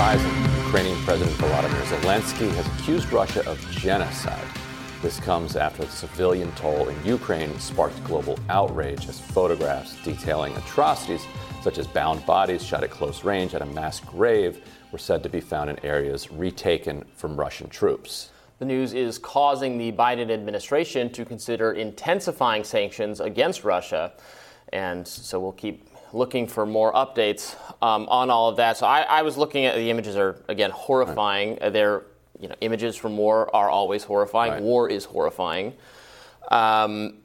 Ukrainian President Volodymyr Zelensky has accused Russia of genocide. This comes after the civilian toll in Ukraine sparked global outrage as photographs detailing atrocities such as bound bodies shot at close range at a mass grave were said to be found in areas retaken from Russian troops. The news is causing the Biden administration to consider intensifying sanctions against Russia. And so we'll keep looking for more updates um, on all of that. So I, I, was looking at the images are again horrifying. Right. They're you know images from war are always horrifying. Right. War is horrifying. Um,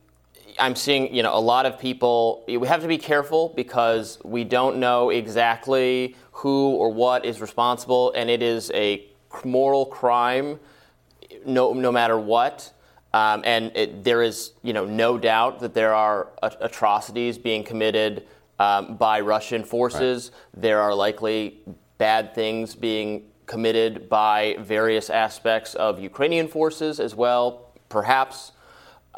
I'm seeing you know a lot of people. We have to be careful because we don't know exactly who or what is responsible, and it is a moral crime, no no matter what. Um, and it, there is, you know, no doubt that there are atrocities being committed um, by Russian forces. Right. There are likely bad things being committed by various aspects of Ukrainian forces as well. Perhaps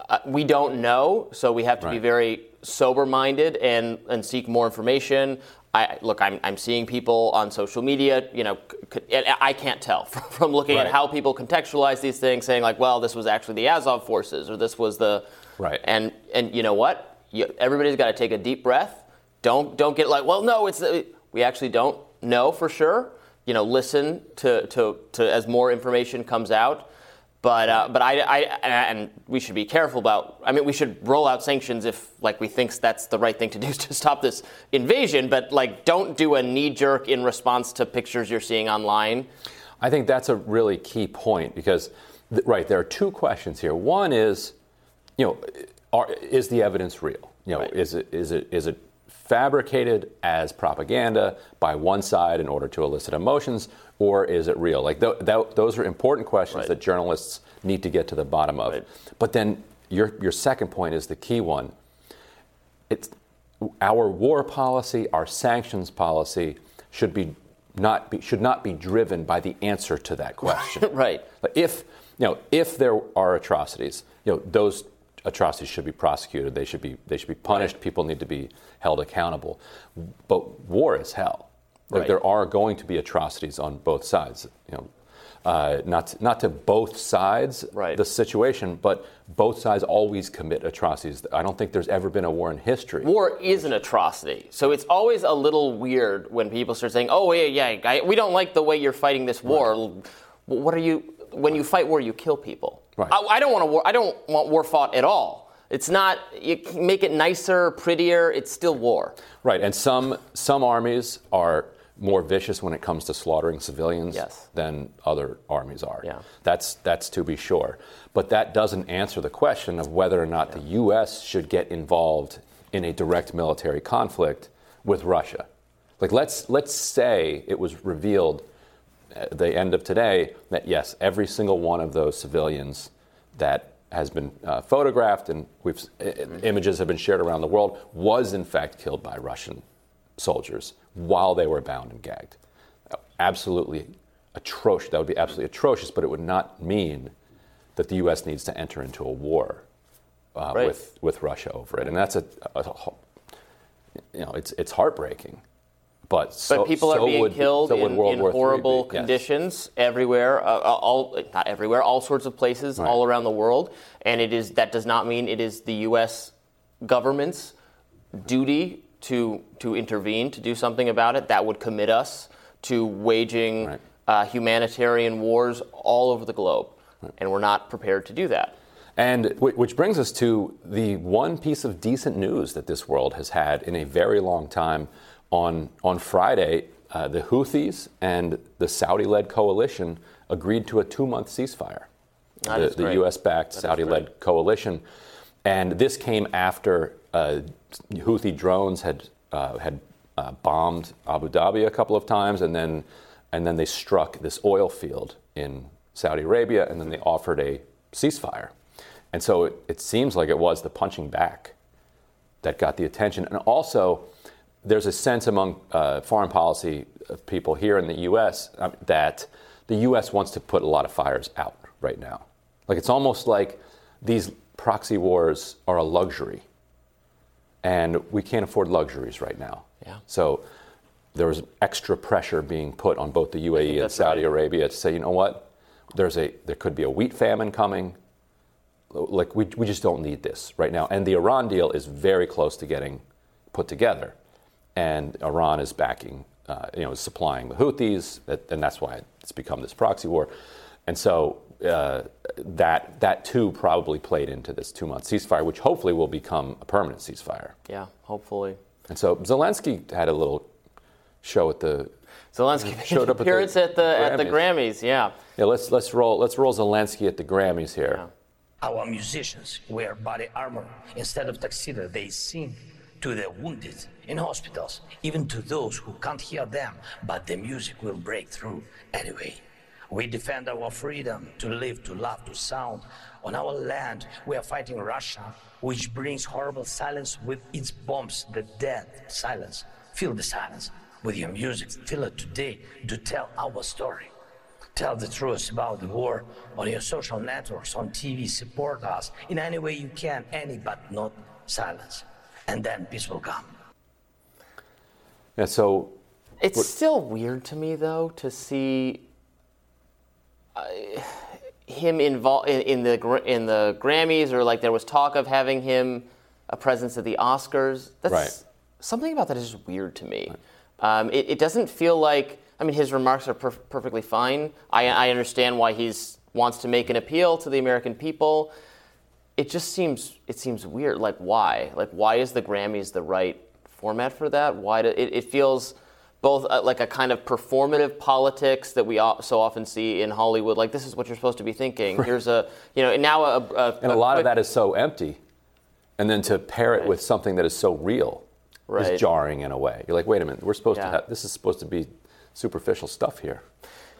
uh, we don't know, so we have to right. be very sober-minded and, and seek more information. I, look, I'm, I'm seeing people on social media, you know, c- I can't tell from looking right. at how people contextualize these things, saying like, well, this was actually the Azov forces, or this was the, right. And and you know what? You, everybody's got to take a deep breath don't don't get like, well, no, it's we actually don't know for sure. You know, listen to, to, to as more information comes out. But uh, but I, I and we should be careful about. I mean, we should roll out sanctions if like we think that's the right thing to do to stop this invasion. But like, don't do a knee jerk in response to pictures you're seeing online. I think that's a really key point because, right, there are two questions here. One is, you know, are, is the evidence real? You know, right. is it is it is it fabricated as propaganda by one side in order to elicit emotions, or is it real? Like th- th- those are important questions right. that journalists need to get to the bottom of. Right. But then your your second point is the key one. It's our war policy, our sanctions policy should be not be, should not be driven by the answer to that question. right. If you know if there are atrocities, you know those atrocities should be prosecuted. They should be they should be punished. People need to be held accountable. But war is hell. Right. There are going to be atrocities on both sides. You know, uh, not not to both sides right. the situation, but both sides always commit atrocities. I don't think there's ever been a war in history. War is an atrocity, so it's always a little weird when people start saying, "Oh yeah, yeah, I, we don't like the way you're fighting this war." Right. What are you? When you fight war, you kill people. Right. I, I don't want war. I don't want war fought at all. It's not. You make it nicer, prettier. It's still war. Right. And some some armies are more vicious when it comes to slaughtering civilians yes. than other armies are. Yeah. That's that's to be sure. But that doesn't answer the question of whether or not yeah. the U.S. should get involved in a direct military conflict with Russia. Like let's let's say it was revealed the end of today that yes, every single one of those civilians that has been uh, photographed and we've, mm-hmm. images have been shared around the world was in fact killed by Russian soldiers while they were bound and gagged. Absolutely atrocious. That would be absolutely atrocious, but it would not mean that the U.S. needs to enter into a war uh, right. with with Russia over it, and that's a, a, a you know it's it's heartbreaking. But, so, but people so are being would, killed so in, in horrible yes. conditions everywhere, uh, uh, all not everywhere, all sorts of places right. all around the world. And it is that does not mean it is the U.S. government's duty to to intervene to do something about it. That would commit us to waging right. uh, humanitarian wars all over the globe, right. and we're not prepared to do that. And which brings us to the one piece of decent news that this world has had in a very long time on, on Friday, uh, the Houthis and the Saudi led coalition agreed to a two month ceasefire. That the, the US backed Saudi led coalition. And this came after uh, Houthi drones had, uh, had uh, bombed Abu Dhabi a couple of times, and then, and then they struck this oil field in Saudi Arabia, and then they offered a ceasefire. And so it, it seems like it was the punching back that got the attention. And also, there's a sense among uh, foreign policy people here in the U.S. Uh, that the U.S. wants to put a lot of fires out right now. Like it's almost like these proxy wars are a luxury, and we can't afford luxuries right now. Yeah. So there was extra pressure being put on both the UAE and Saudi right. Arabia to say, you know what, there's a there could be a wheat famine coming. Like we, we just don't need this right now. And the Iran deal is very close to getting put together, and Iran is backing, uh, you know, is supplying the Houthis, and that's why it's become this proxy war. And so uh, that that too probably played into this two month ceasefire, which hopefully will become a permanent ceasefire. Yeah, hopefully. And so Zelensky had a little show at the Zelensky Showed an up at the appearance at the at the Grammys. Yeah. yeah. Let's let's roll let's roll Zelensky at the Grammys here. Our musicians wear body armor instead of tuxedo. They sing to the wounded in hospitals, even to those who can't hear them, but the music will break through anyway. We defend our freedom to live, to love, to sound. On our land, we are fighting Russia, which brings horrible silence with its bombs, the dead silence. Feel the silence with your music. Feel it today to tell our story. Tell the truth about the war on your social networks, on TV. Support us in any way you can, any but not silence. And then peace will come. Yeah. So It's still weird to me though to see uh, him involved in, in the in the Grammys or like there was talk of having him a presence at the Oscars. That's Right. something about that is just weird to me. Um, it, it doesn't feel like I mean his remarks are per- perfectly fine. I, I understand why he's wants to make an appeal to the American people. It just seems it seems weird. Like why? Like why is the Grammys the right format for that? Why do it, it feels both uh, like a kind of performative politics that we so often see in Hollywood. Like this is what you're supposed to be thinking. Here's a you know and now a, a and a lot of that is so empty, and then to pair it with something that is so real Right. is jarring in a way. You're like, wait a minute, we're supposed Yeah. to have this is supposed to be superficial stuff here.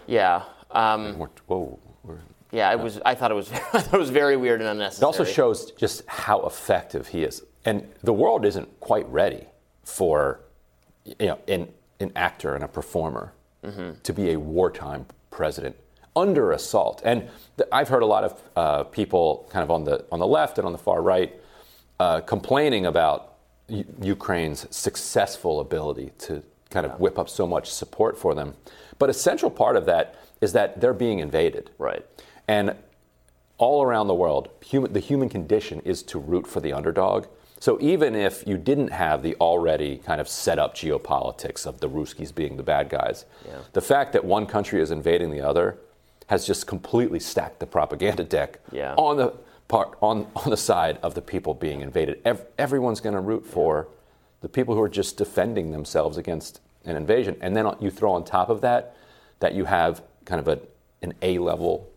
yeah. Um, We're- Whoa. we're- yeah, it was. I thought it was. I thought it was very weird and unnecessary. It also shows just how effective he is. And the world isn't quite ready for you know, an, an actor and a performer to be a wartime president under assault. And th- I've heard a lot of uh, people kind of on the, on the left and on the far right uh, complaining about U- Ukraine's successful ability to kind of whip up so much support for them. But a central part of that is that they're being invaded. Right. And all around the world, human, the human condition is to root for the underdog. So even if you didn't have the already kind of set up geopolitics of the Ruskies being the bad guys, Yeah. the fact that one country is invading the other has just completely stacked the propaganda deck Yeah. on the part on, on the side of the people being invaded. Ev- everyone's going to root for the people who are just defending themselves against an invasion. And then you throw on top of that that you have kind of a, an A level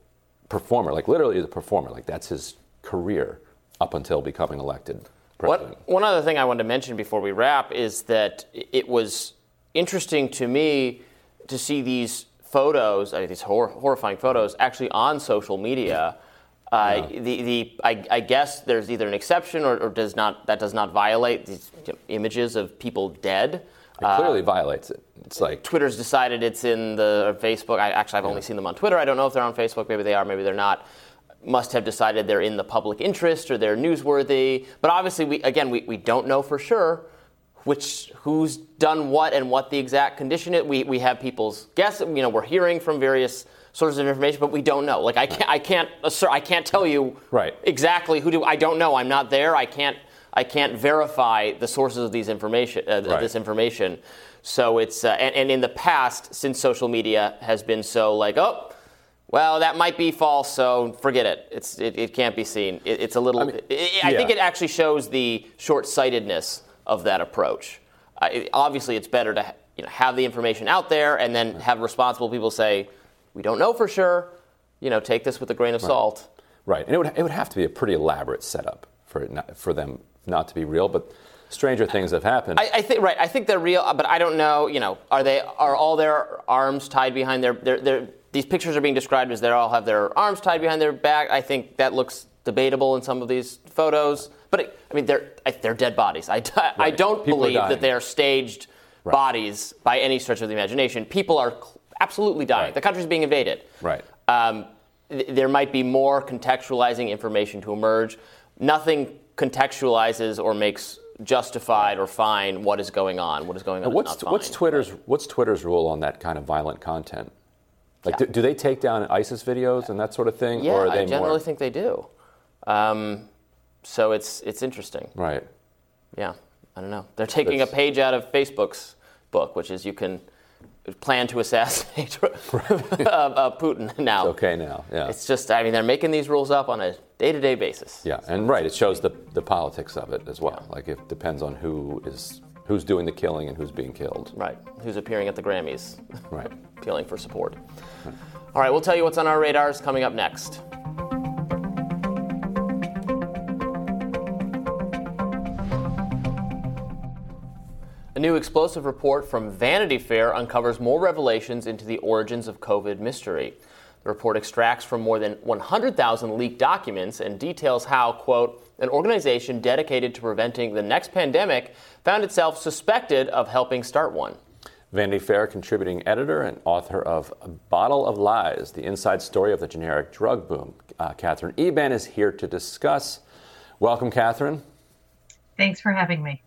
performer, like literally the performer, like that's his career up until becoming elected president. What, one other thing I wanted to mention before we wrap is that it was interesting to me to see these photos, I mean, these hor- horrifying photos, actually on social media. Uh, the, the, I, I guess there's either an exception or, or does not that does not violate these images of people dead. It clearly uh, violates it. It's like Twitter's decided it's in the or Facebook. I actually I've only seen them on Twitter. I don't know if they're on Facebook. Maybe they are. Maybe they're not. Must have decided they're in the public interest or they're newsworthy. But obviously, we again we, we don't know for sure which who's done what and what the exact condition it. We we have people's guess. You know, we're hearing from various sources of information, but we don't know. Like I can't I can't uh, assert, I can't tell you Right. exactly who do I don't know. I'm not there. I can't I can't verify the sources of these information uh, Right. this information. So it's uh, and, and in the past, since social media has been so like oh. Well, that might be false, so forget it. It's it, it can't be seen. It, it's a little. I, mean, I think it actually shows the short-sightedness of that approach. Uh, it- obviously, it's better to you know, have the information out there and then have responsible people say, "We don't know for sure. You know, take this with a grain of salt." right, and it would it would have to be a pretty elaborate setup for it not, for them not to be real. But stranger things have happened. I, I think right. I think they're real, but I don't know. You know, are they are all their arms tied behind their their, their these pictures are being described as they all have their arms tied behind their back. I think that looks debatable in some of these photos. But it, I mean, they're they're dead bodies. I, I don't People believe that they are staged bodies by any stretch of the imagination. People are absolutely dying. Right. The country's being invaded. Right. Um, th- there might be more contextualizing information to emerge. Nothing contextualizes or makes justified or fine what is going on, what is going on. What's, what's Twitter's what's Twitter's rule on that kind of violent content? Like, yeah. do, do, they take down ISIS videos and that sort of thing? Yeah, or I generally more... think they do. Um, so it's it's interesting. Right. Yeah, I don't know. They're taking it's... a page out of Facebook's book, which is you can plan to assassinate uh, uh, Putin now. It's okay now, yeah. It's just, I mean, they're making these rules up on a day to day basis. Yeah, and right, it shows the, the politics of it as well. Yeah. Like it depends on who is who's doing the killing and who's being killed. Right, who's appearing at the Grammys. Right. appealing for support. Right. All right, we'll tell you what's on our radars coming up next. A new explosive report from Vanity Fair uncovers more revelations into the origins of COVID mystery. The report extracts from more than 100,000 leaked documents and details how, quote, an organization dedicated to preventing the next pandemic found itself suspected of helping start one. Vanity Fair contributing editor and author of A Bottle of Lies, the inside story of the generic drug boom. Uh, Katherine Eban is here to discuss. Welcome, Katherine. Thanks for having me.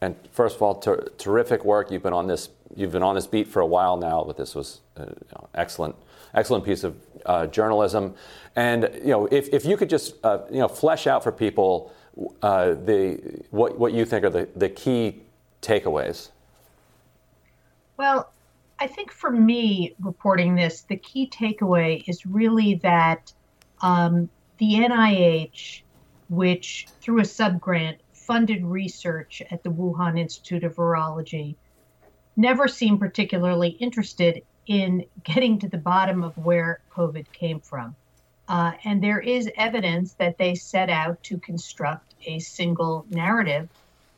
And first of all, ter- terrific work. You've been on this. You've been on this beat for a while now, but this was an you know, excellent, excellent piece of uh, journalism. And you know, if, if you could just uh, you know flesh out for people uh, the what what you think are the, the key takeaways. Well, I think for me, reporting this, the key takeaway is really that um, the NIH, which through a subgrant funded research at the Wuhan Institute of Virology never seemed particularly interested in getting to the bottom of where COVID came from. Uh, and there is evidence that they set out to construct a single narrative,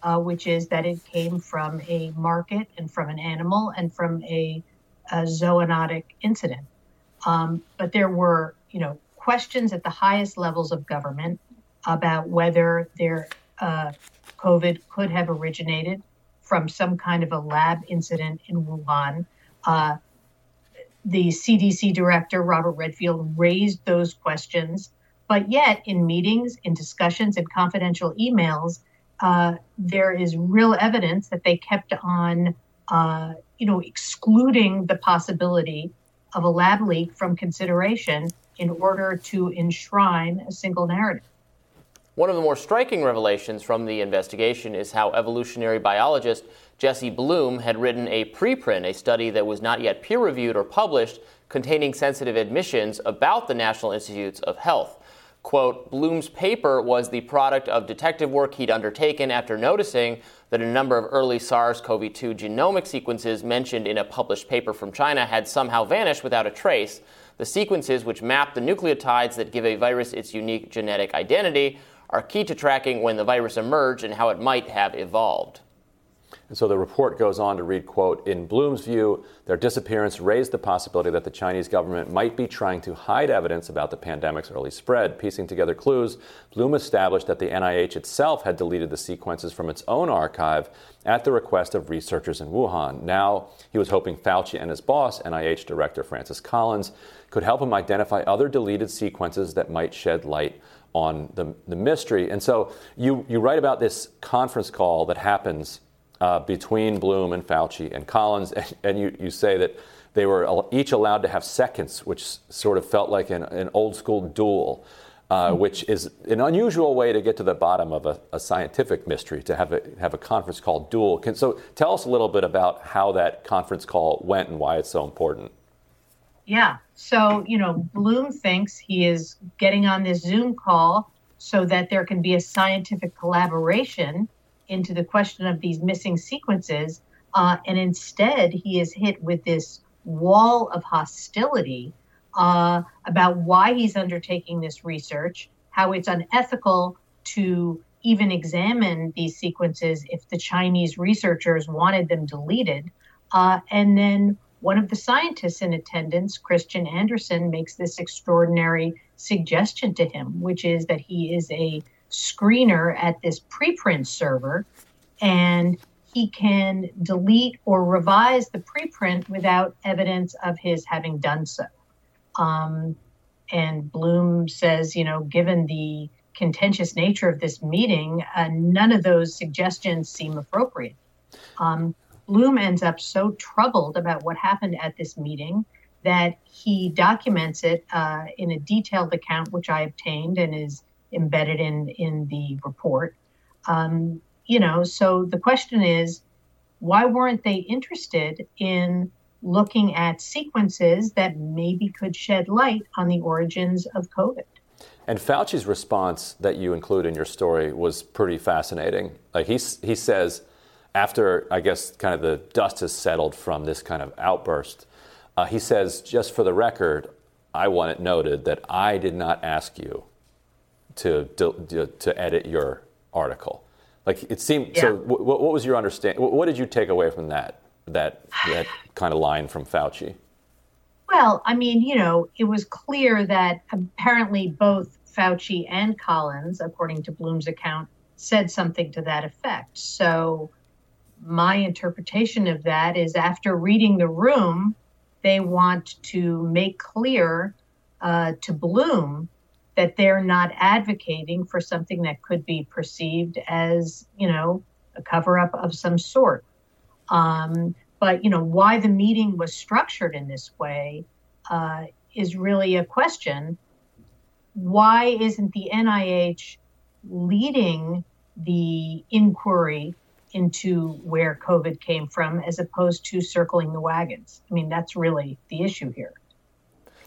uh, which is that it came from a market and from an animal and from a, a zoonotic incident. Um, but there were, you know, questions at the highest levels of government about whether there uh, COVID could have originated from some kind of a lab incident in Wuhan. Uh, the CDC director, Robert Redfield, raised those questions. But yet, in meetings, in discussions, and confidential emails, uh, there is real evidence that they kept on, uh, you know, excluding the possibility of a lab leak from consideration in order to enshrine a single narrative. One of the more striking revelations from the investigation is how evolutionary biologist Jesse Bloom had written a preprint, a study that was not yet peer reviewed or published, containing sensitive admissions about the National Institutes of Health. Quote, Bloom's paper was the product of detective work he'd undertaken after noticing that a number of early SARS CoV 2 genomic sequences mentioned in a published paper from China had somehow vanished without a trace. The sequences, which map the nucleotides that give a virus its unique genetic identity, are key to tracking when the virus emerged and how it might have evolved. And so the report goes on to read, quote, in Bloom's view, their disappearance raised the possibility that the Chinese government might be trying to hide evidence about the pandemic's early spread. Piecing together clues, Bloom established that the NIH itself had deleted the sequences from its own archive at the request of researchers in Wuhan. Now, he was hoping Fauci and his boss, NIH Director Francis Collins, could help him identify other deleted sequences that might shed light on the, the mystery. And so you, you write about this conference call that happens uh, between Bloom and Fauci and Collins, and, and, you, you say that they were each allowed to have seconds, which sort of felt like an, an old school duel. Uh, hmm. which is an unusual way to get to the bottom of a, a, scientific mystery to have a, have a conference call duel. Can, so tell us a little bit about how that conference call went and why it's so important. Yeah. So, you know, Bloom thinks he is getting on this Zoom call so that there can be a scientific collaboration into the question of these missing sequences. Uh, and instead, he is hit with this wall of hostility uh, about why he's undertaking this research, how it's unethical to even examine these sequences if the Chinese researchers wanted them deleted, uh, and then one of the scientists in attendance, Christian Andersen, makes this extraordinary suggestion to him, which is that he is a screener at this preprint server and he can delete or revise the preprint without evidence of his having done so. Um, and Bloom says, you know, given the contentious nature of this meeting, uh, none of those suggestions seem appropriate. Um, Bloom ends up so troubled about what happened at this meeting that he documents it uh, in a detailed account, which I obtained and is embedded in in the report. Um, you know, so the question is, why weren't they interested in looking at sequences that maybe could shed light on the origins of COVID? And Fauci's response that you include in your story was pretty fascinating. Like he he says, after I guess kind of the dust has settled from this kind of outburst, uh, he says, just for the record, I want it noted that I did not ask you to to, to edit your article. Like it seemed. Yeah. So, w- what was your understanding? What did you take away from that that that kind of line from Fauci? Well, I mean, you know, it was clear that apparently both Fauci and Collins, according to Bloom's account, said something to that effect. So, my interpretation of that is after reading the room, they want to make clear uh, to Bloom that they're not advocating for something that could be perceived as, you know, a cover up of some sort. Um, but, you know, why the meeting was structured in this way uh, is really a question. Why isn't the NIH leading the inquiry into where COVID came from as opposed to circling the wagons? I mean, that's really the issue here.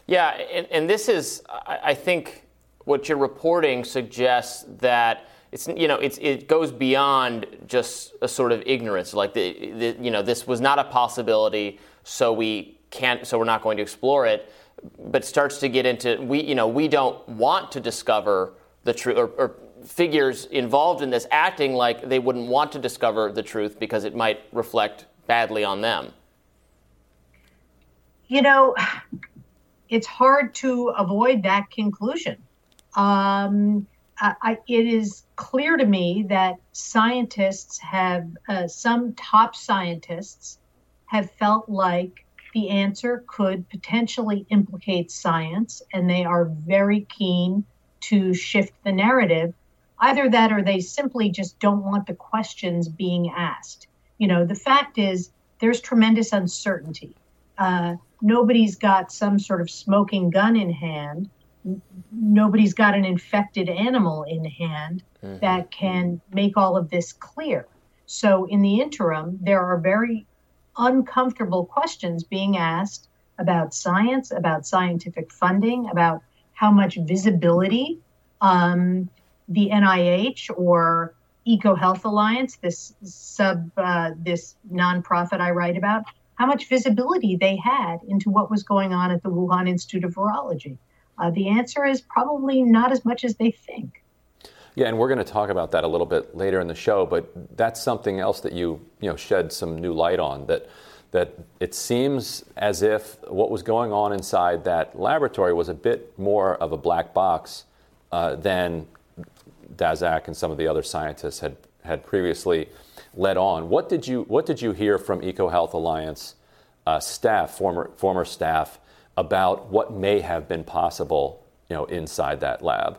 Yeah, and, and this is, I, think, what you're reporting suggests that it's you know it's it goes beyond just a sort of ignorance like the, the, you know this was not a possibility so we can't so we're not going to explore it but starts to get into we you know we don't want to discover the truth or, or figures involved in this acting like they wouldn't want to discover the truth because it might reflect badly on them you know it's hard to avoid that conclusion um, I, it is clear to me that scientists have, uh, some top scientists have felt like the answer could potentially implicate science, and they are very keen to shift the narrative. Either that or they simply just don't want the questions being asked. You know, the fact is, there's tremendous uncertainty. Uh, nobody's got some sort of smoking gun in hand nobody's got an infected animal in hand mm-hmm. that can make all of this clear. So, in the interim, there are very uncomfortable questions being asked about science, about scientific funding, about how much visibility um, the NIH or EcoHealth Alliance, this sub, uh, this nonprofit I write about, how much visibility they had into what was going on at the Wuhan Institute of Virology. Uh, the answer is probably not as much as they think. Yeah, and we're going to talk about that a little bit later in the show, but that's something else that you you know shed some new light on that that it seems as if what was going on inside that laboratory was a bit more of a black box uh, than Daszak and some of the other scientists had had previously led on. What did you what did you hear from EcoHealth Alliance uh, staff, former former staff, about what may have been possible, you know, inside that lab?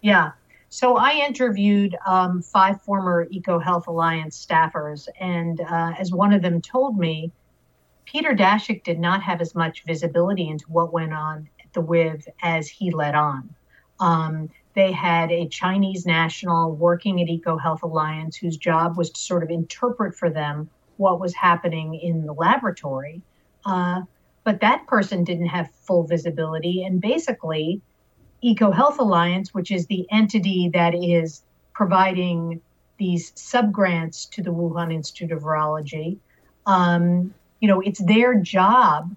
Yeah. So I interviewed um, five former EcoHealth Alliance staffers, and uh, as one of them told me, Peter Daszak did not have as much visibility into what went on at the WIV as he let on. Um, they had a Chinese national working at EcoHealth Alliance whose job was to sort of interpret for them what was happening in the laboratory. Uh, but that person didn't have full visibility. And basically, EcoHealth Alliance, which is the entity that is providing these subgrants to the Wuhan Institute of Virology, um, you know, it's their job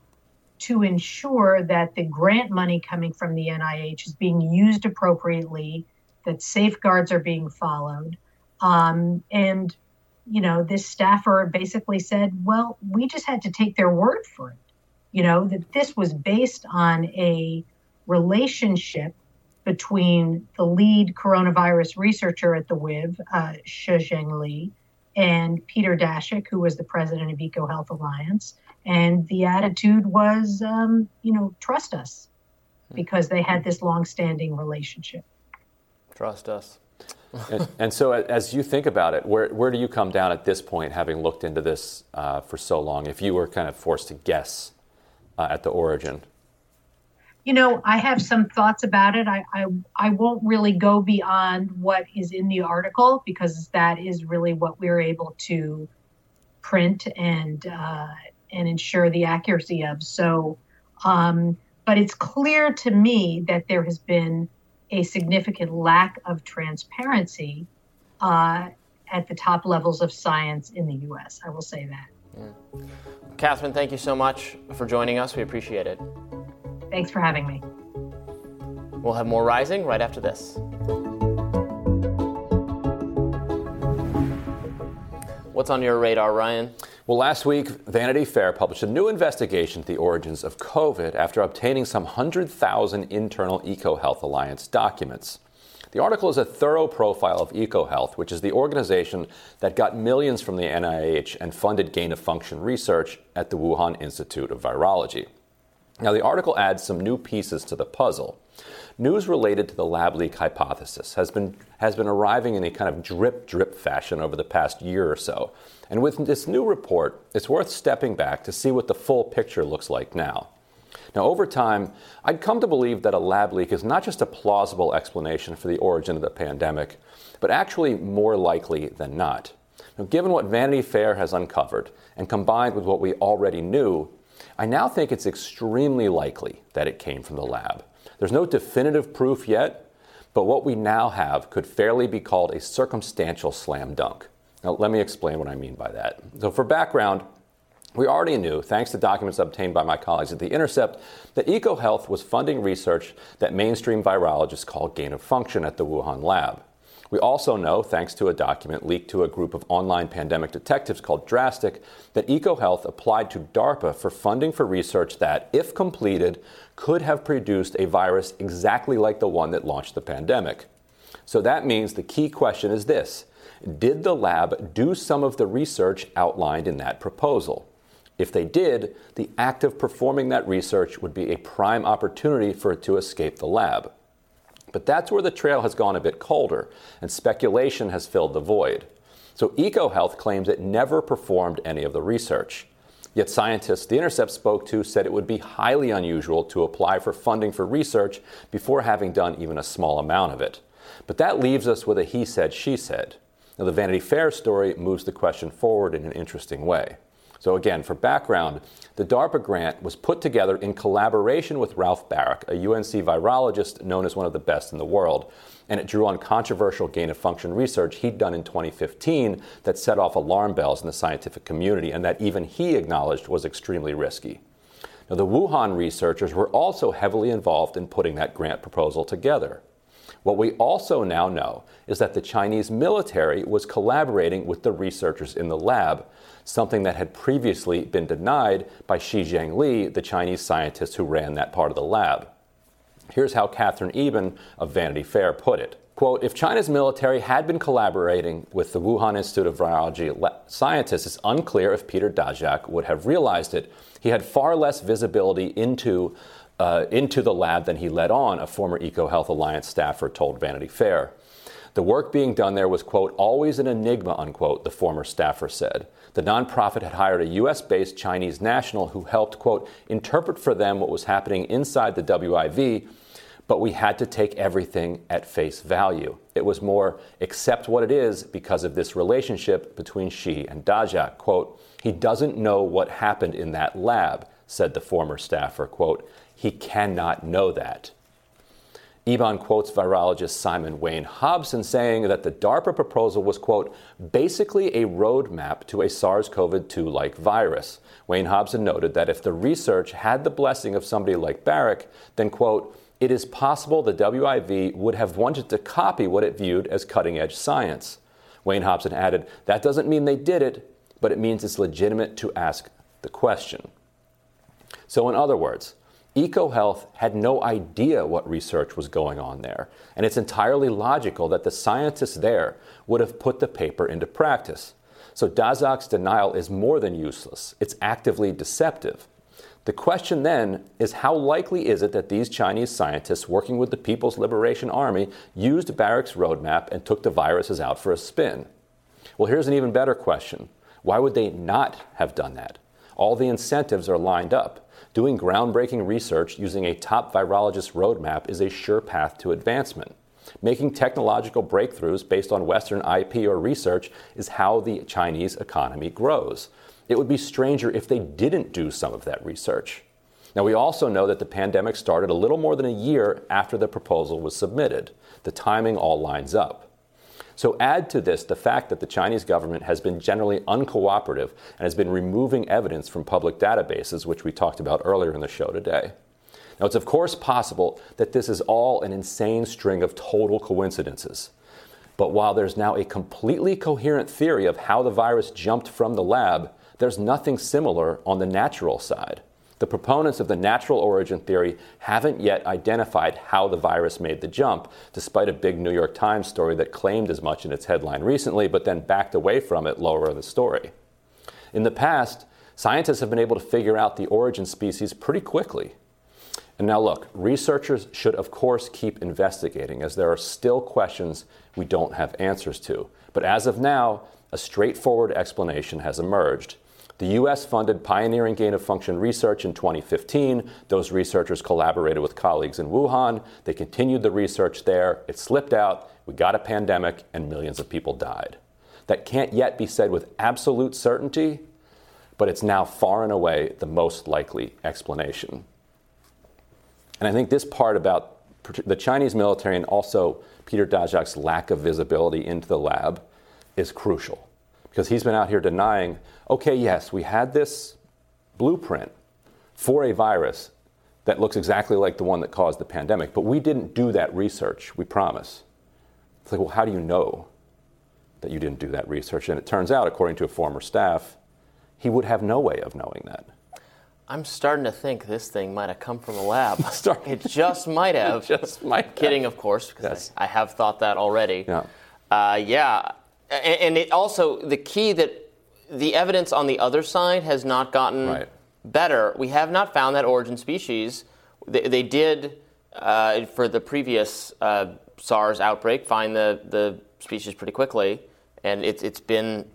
to ensure that the grant money coming from the NIH is being used appropriately, that safeguards are being followed. Um, and, you know, this staffer basically said, well, we just had to take their word for it you know, that this was based on a relationship between the lead coronavirus researcher at the WIV, uh, Li, and Peter Daszak, who was the president of EcoHealth Alliance. And the attitude was, um, you know, trust us because they had this long-standing relationship. Trust us. and, and, so, as you think about it, where, where do you come down at this point, having looked into this uh, for so long, if you were kind of forced to guess uh, at the origin? You know, I have some thoughts about it. I, I, I won't really go beyond what is in the article because that is really what we're able to print and uh, and ensure the accuracy of. So, um, but it's clear to me that there has been a significant lack of transparency uh, at the top levels of science in the U.S. I will say that. Yeah. Katherine, thank you so much for joining us. We appreciate it. Thanks for having me. We'll have more Rising right after this. What's on your radar, Ryan? Well, last week, Vanity Fair published a new investigation into the origins of COVID after obtaining some 100,000 internal EcoHealth Alliance documents. The article is a thorough profile of EcoHealth, which is the organization that got millions from the NIH and funded gain of function research at the Wuhan Institute of Virology. Now, the article adds some new pieces to the puzzle. News related to the lab leak hypothesis has been, has been arriving in a kind of drip drip fashion over the past year or so. And with this new report, it's worth stepping back to see what the full picture looks like now. Now, over time, I'd come to believe that a lab leak is not just a plausible explanation for the origin of the pandemic, but actually more likely than not. Now, given what Vanity Fair has uncovered, and combined with what we already knew, I now think it's extremely likely that it came from the lab. There's no definitive proof yet, but what we now have could fairly be called a circumstantial slam dunk. Now, let me explain what I mean by that. So, for background, we already knew, thanks to documents obtained by my colleagues at The Intercept, that EcoHealth was funding research that mainstream virologists call gain of function at the Wuhan lab. We also know, thanks to a document leaked to a group of online pandemic detectives called Drastic, that EcoHealth applied to DARPA for funding for research that, if completed, could have produced a virus exactly like the one that launched the pandemic. So that means the key question is this Did the lab do some of the research outlined in that proposal? If they did, the act of performing that research would be a prime opportunity for it to escape the lab. But that's where the trail has gone a bit colder, and speculation has filled the void. So EcoHealth claims it never performed any of the research. Yet scientists The Intercept spoke to said it would be highly unusual to apply for funding for research before having done even a small amount of it. But that leaves us with a he said, she said. Now, the Vanity Fair story moves the question forward in an interesting way. So, again, for background, the DARPA grant was put together in collaboration with Ralph Baric, a UNC virologist known as one of the best in the world. And it drew on controversial gain of function research he'd done in 2015 that set off alarm bells in the scientific community and that even he acknowledged was extremely risky. Now, the Wuhan researchers were also heavily involved in putting that grant proposal together. What we also now know is that the Chinese military was collaborating with the researchers in the lab, something that had previously been denied by Shi Zhengli, the Chinese scientist who ran that part of the lab. Here's how Katherine Eban of Vanity Fair put it. Quote, if China's military had been collaborating with the Wuhan Institute of Virology scientists, it's unclear if Peter Daszak would have realized it. He had far less visibility into, uh, into the lab than he let on, a former EcoHealth Alliance staffer told Vanity Fair. The work being done there was, quote, always an enigma, unquote, the former staffer said. The nonprofit had hired a U.S. based Chinese national who helped, quote, interpret for them what was happening inside the WIV, but we had to take everything at face value. It was more accept what it is because of this relationship between Shi and Daszak. Quote, he doesn't know what happened in that lab, said the former staffer. Quote, he cannot know that. Eban quotes virologist Simon Wain-Hobson saying that the DARPA proposal was, quote, basically a roadmap to a SARS CoV 2 like virus. Wain-Hobson noted that if the research had the blessing of somebody like Baric, then, quote, it is possible the WIV would have wanted to copy what it viewed as cutting edge science. Wain-Hobson added, that doesn't mean they did it, but it means it's legitimate to ask the question. So, in other words, EcoHealth had no idea what research was going on there, and it's entirely logical that the scientists there would have put the paper into practice. So Daszak's denial is more than useless, it's actively deceptive. The question then is how likely is it that these Chinese scientists working with the People's Liberation Army used Baric's roadmap and took the viruses out for a spin? Well, here's an even better question. Why would they not have done that? All the incentives are lined up. Doing groundbreaking research using a top virologist roadmap is a sure path to advancement. Making technological breakthroughs based on Western IP or research is how the Chinese economy grows. It would be stranger if they didn't do some of that research. Now, we also know that the pandemic started a little more than a year after the proposal was submitted. The timing all lines up. So, add to this the fact that the Chinese government has been generally uncooperative and has been removing evidence from public databases, which we talked about earlier in the show today. Now, it's of course possible that this is all an insane string of total coincidences. But while there's now a completely coherent theory of how the virus jumped from the lab, there's nothing similar on the natural side. The proponents of the natural origin theory haven't yet identified how the virus made the jump, despite a big New York Times story that claimed as much in its headline recently, but then backed away from it lower in the story. In the past, scientists have been able to figure out the origin species pretty quickly. And now, look, researchers should, of course, keep investigating, as there are still questions we don't have answers to. But as of now, a straightforward explanation has emerged. The U.S. funded pioneering gain of function research in 2015. Those researchers collaborated with colleagues in Wuhan. They continued the research there. It slipped out. We got a pandemic, and millions of people died. That can't yet be said with absolute certainty, but it's now far and away the most likely explanation. And I think this part about the Chinese military and also Peter Daszak's lack of visibility into the lab is crucial because he's been out here denying okay, yes, we had this blueprint for a virus that looks exactly like the one that caused the pandemic, but we didn't do that research, we promise. It's like, well, how do you know that you didn't do that research? And it turns out, according to a former staff, he would have no way of knowing that. I'm starting to think this thing might have come from a lab. it just might have. just might. Kidding, of course, because yes. I, I, have thought that already. Yeah. Uh, yeah, and, and it also the key that the evidence on the other side has not gotten right. better. We have not found that origin species. They, they did, uh, for the previous uh, SARS outbreak, find the, the species pretty quickly, and it, it's been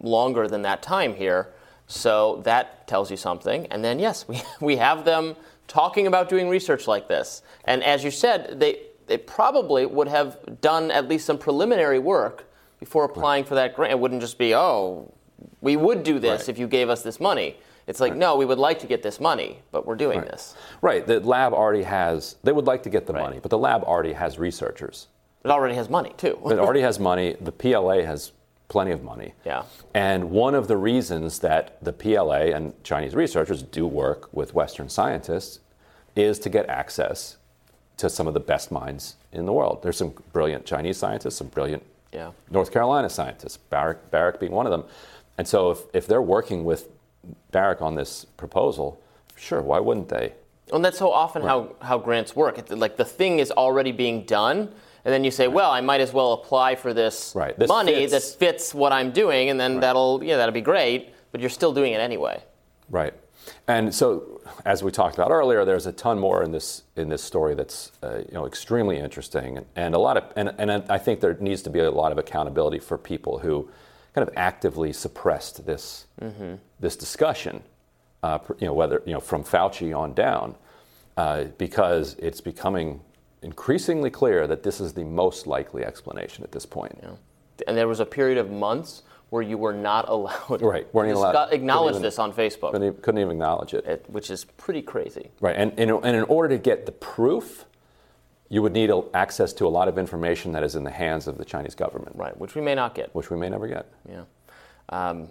longer than that time here. So that tells you something. And then, yes, we, we have them talking about doing research like this. And as you said, they, they probably would have done at least some preliminary work before applying for that grant. It wouldn't just be, oh, we would do this right. if you gave us this money. It's like, right. no, we would like to get this money, but we're doing right. this. Right. The lab already has, they would like to get the money, but the lab already has researchers. It already has money, too. it already has money. The PLA has plenty of money. Yeah. And one of the reasons that the PLA and Chinese researchers do work with Western scientists is to get access to some of the best minds in the world. There's some brilliant Chinese scientists, some brilliant yeah. North Carolina scientists, Baric, Baric being one of them. And so if, if they're working with Baric on this proposal, sure, why wouldn't they? And that's so often right. how, how grants work. Like the thing is already being done, and then you say, right. well, I might as well apply for this, right. this money fits. that fits what I'm doing, and then that'll yeah that'll be great. But you're still doing it anyway. Right. And so, as we talked about earlier, there's a ton more in this in this story that's uh, you know extremely interesting, and, and a lot of and, and I think there needs to be a lot of accountability for people who kind of actively suppressed this mm-hmm. this discussion, uh, you know, whether you know from Fauci on down, uh, because it's becoming increasingly clear that this is the most likely explanation at this point. Yeah. And there was a period of months where you were not allowed right, weren't to allowed, acknowledge even, this on Facebook. Couldn't even, couldn't even acknowledge it. it. Which is pretty crazy. Right, and, and, and in order to get the proof, you would need access to a lot of information that is in the hands of the Chinese government. Right, which we may not get. Which we may never get. Yeah. Um,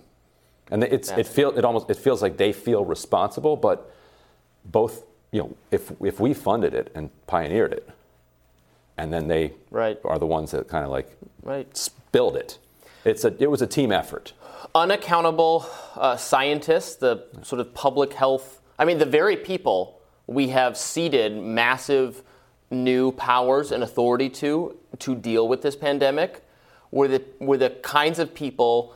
and it's, it, feel, it, almost, it feels like they feel responsible, but both, you know, if, if we funded it and pioneered it, and then they right. are the ones that kind of like right. spilled it. It's a, it was a team effort. Unaccountable uh, scientists, the sort of public health, I mean, the very people we have ceded massive new powers and authority to to deal with this pandemic were the, were the kinds of people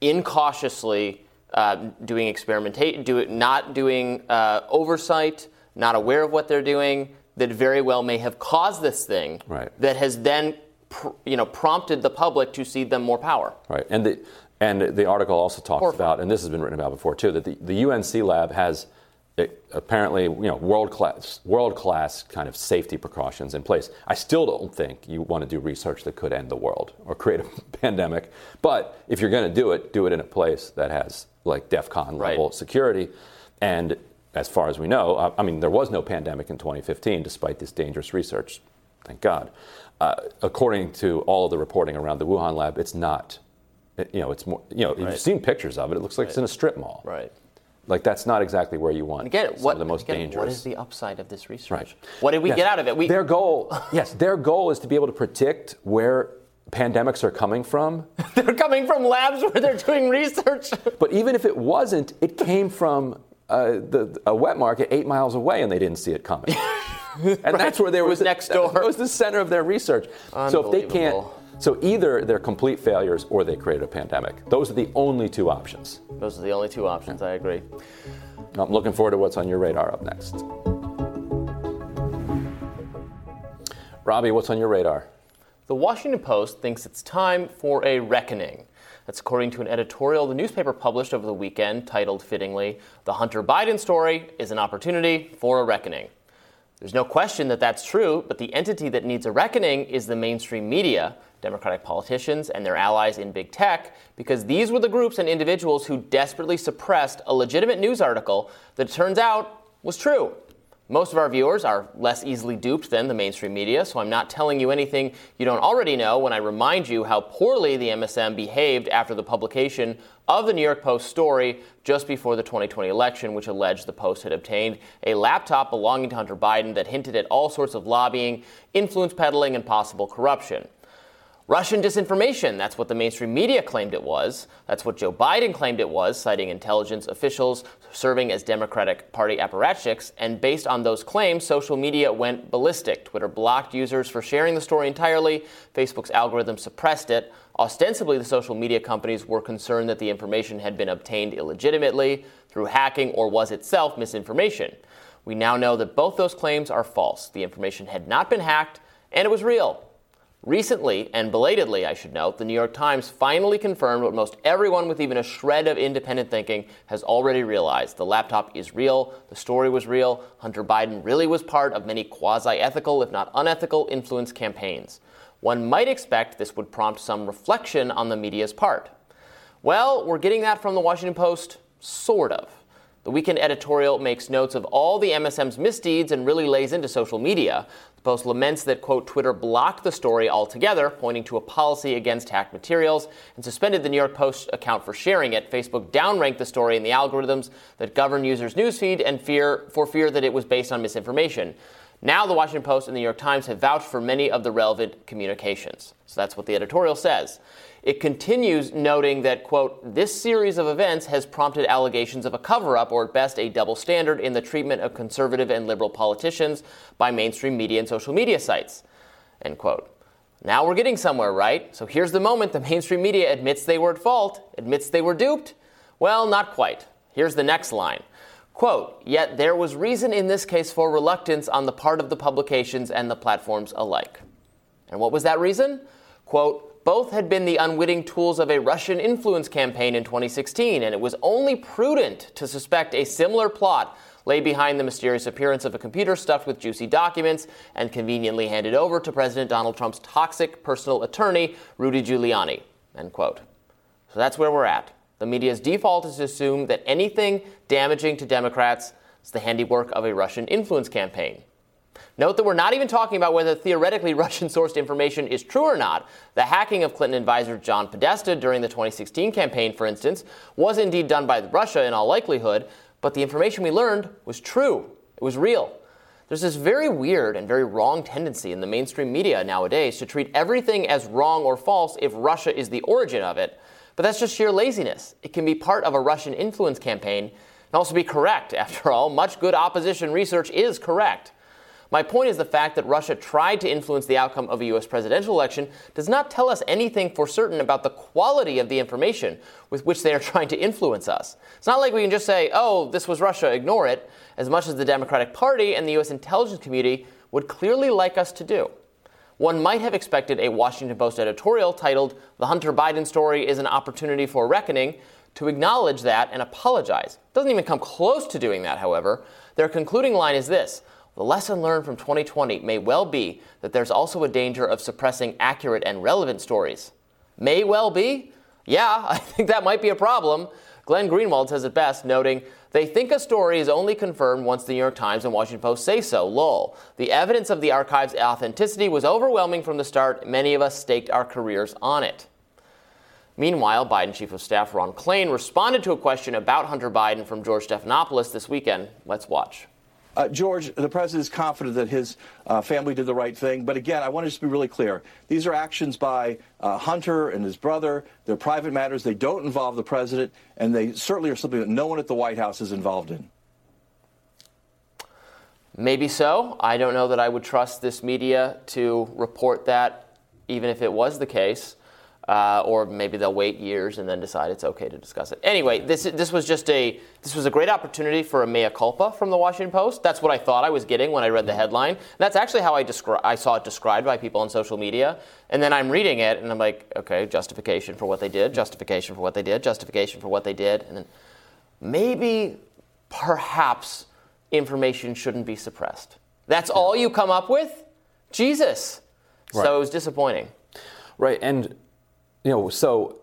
incautiously uh, doing experimentation, do it, not doing uh, oversight, not aware of what they're doing, that very well may have caused this thing Right. that has then pr- you know prompted the public to cede them more power. Right, and the and the article also talks Horrifying. about, and this has been written about before too, that the, the UNC lab has eh, apparently you know world class world class kind of safety precautions in place. I still don't think you want to do research that could end the world or create a pandemic. But if you're going to do it, do it in a place that has like DEFCON Right. level security. And as far as we know, uh, I mean, there was no pandemic in 2015, despite this dangerous research. Thank God. Uh, according to all of the reporting around the Wuhan lab, it's not. it- you know, it's more. You know, Right. you've seen pictures of it. It looks like it's in a strip mall. Right. Like that's not exactly where you want. Again, some what of the most dangerous. What is the upside of this research? Right. What did we Yes. get out of it? We, their goal, yes, their goal is to be able to predict where pandemics are coming from. they're coming from labs where they're doing research. But even if it wasn't, it came from uh, the, a wet market eight miles away, and they didn't see it coming. And that's where they were was next door. That was the center of their research. So if they can't, so either they're complete failures or they created a pandemic. Those are the only two options. Those are the only two options. I agree. I'm looking forward to what's on your radar up next. Robbie, what's on your radar? The Washington Post thinks it's time for a reckoning. That's according to an editorial the newspaper published over the weekend titled fittingly, The Hunter Biden Story is an Opportunity for a Reckoning. There's no question that that's true, but the entity that needs a reckoning is the mainstream media, Democratic politicians, and their allies in big tech, because these were the groups and individuals who desperately suppressed a legitimate news article that turns out was true. Most of our viewers are less easily duped than the mainstream media, so I'm not telling you anything you don't already know when I remind you how poorly the MSM behaved after the publication of the New York Post story just before the 2020 election, which alleged the Post had obtained a laptop belonging to Hunter Biden that hinted at all sorts of lobbying, influence peddling, and possible corruption. Russian disinformation, that's what the mainstream media claimed it was. That's what Joe Biden claimed it was, citing intelligence officials serving as Democratic Party apparatchiks. And based on those claims, social media went ballistic. Twitter blocked users for sharing the story entirely. Facebook's algorithm suppressed it. Ostensibly, the social media companies were concerned that the information had been obtained illegitimately through hacking or was itself misinformation. We now know that both those claims are false. The information had not been hacked, and it was real. Recently, and belatedly, I should note, the New York Times finally confirmed what most everyone with even a shred of independent thinking has already realized. The laptop is real, the story was real, Hunter Biden really was part of many quasi ethical, if not unethical, influence campaigns. One might expect this would prompt some reflection on the media's part. Well, we're getting that from the Washington Post, sort of. The weekend editorial makes notes of all the MSM's misdeeds and really lays into social media. The Post laments that, quote, Twitter blocked the story altogether, pointing to a policy against hacked materials, and suspended the New York Post account for sharing it. Facebook downranked the story in the algorithms that govern users' newsfeed and fear for fear that it was based on misinformation. Now, the Washington Post and the New York Times have vouched for many of the relevant communications. So that's what the editorial says. It continues noting that, quote, this series of events has prompted allegations of a cover up or at best a double standard in the treatment of conservative and liberal politicians by mainstream media and social media sites, end quote. Now we're getting somewhere, right? So here's the moment the mainstream media admits they were at fault, admits they were duped. Well, not quite. Here's the next line. Quote, yet there was reason in this case for reluctance on the part of the publications and the platforms alike. And what was that reason? Quote, both had been the unwitting tools of a Russian influence campaign in 2016, and it was only prudent to suspect a similar plot lay behind the mysterious appearance of a computer stuffed with juicy documents and conveniently handed over to President Donald Trump's toxic personal attorney, Rudy Giuliani. End quote. So that's where we're at. The media's default is to assume that anything damaging to Democrats is the handiwork of a Russian influence campaign. Note that we're not even talking about whether theoretically Russian sourced information is true or not. The hacking of Clinton advisor John Podesta during the 2016 campaign, for instance, was indeed done by Russia in all likelihood, but the information we learned was true. It was real. There's this very weird and very wrong tendency in the mainstream media nowadays to treat everything as wrong or false if Russia is the origin of it. But that's just sheer laziness. It can be part of a Russian influence campaign and also be correct. After all, much good opposition research is correct. My point is the fact that Russia tried to influence the outcome of a U.S. presidential election does not tell us anything for certain about the quality of the information with which they are trying to influence us. It's not like we can just say, oh, this was Russia, ignore it, as much as the Democratic Party and the U.S. intelligence community would clearly like us to do. One might have expected a Washington Post editorial titled, The Hunter Biden Story is an Opportunity for Reckoning, to acknowledge that and apologize. Doesn't even come close to doing that, however. Their concluding line is this the lesson learned from 2020 may well be that there's also a danger of suppressing accurate and relevant stories. May well be? Yeah, I think that might be a problem. Glenn Greenwald says it best, noting, they think a story is only confirmed once the New York Times and Washington Post say so. Lol. The evidence of the archive's authenticity was overwhelming from the start. Many of us staked our careers on it. Meanwhile, Biden Chief of Staff Ron Klain responded to a question about Hunter Biden from George Stephanopoulos this weekend. Let's watch. Uh, George, the president is confident that his uh, family did the right thing. But again, I want to just be really clear. These are actions by uh, Hunter and his brother. They're private matters. They don't involve the president, and they certainly are something that no one at the White House is involved in. Maybe so. I don't know that I would trust this media to report that, even if it was the case. Uh, or maybe they'll wait years and then decide it's okay to discuss it. Anyway, this this was just a this was a great opportunity for a mea culpa from the Washington Post. That's what I thought I was getting when I read the headline. that's actually how I descri- I saw it described by people on social media. And then I'm reading it and I'm like, okay, justification for what they did, justification for what they did, justification for what they did, and then maybe, perhaps, information shouldn't be suppressed. That's all you come up with, Jesus. Right. So it was disappointing. Right, and you know, so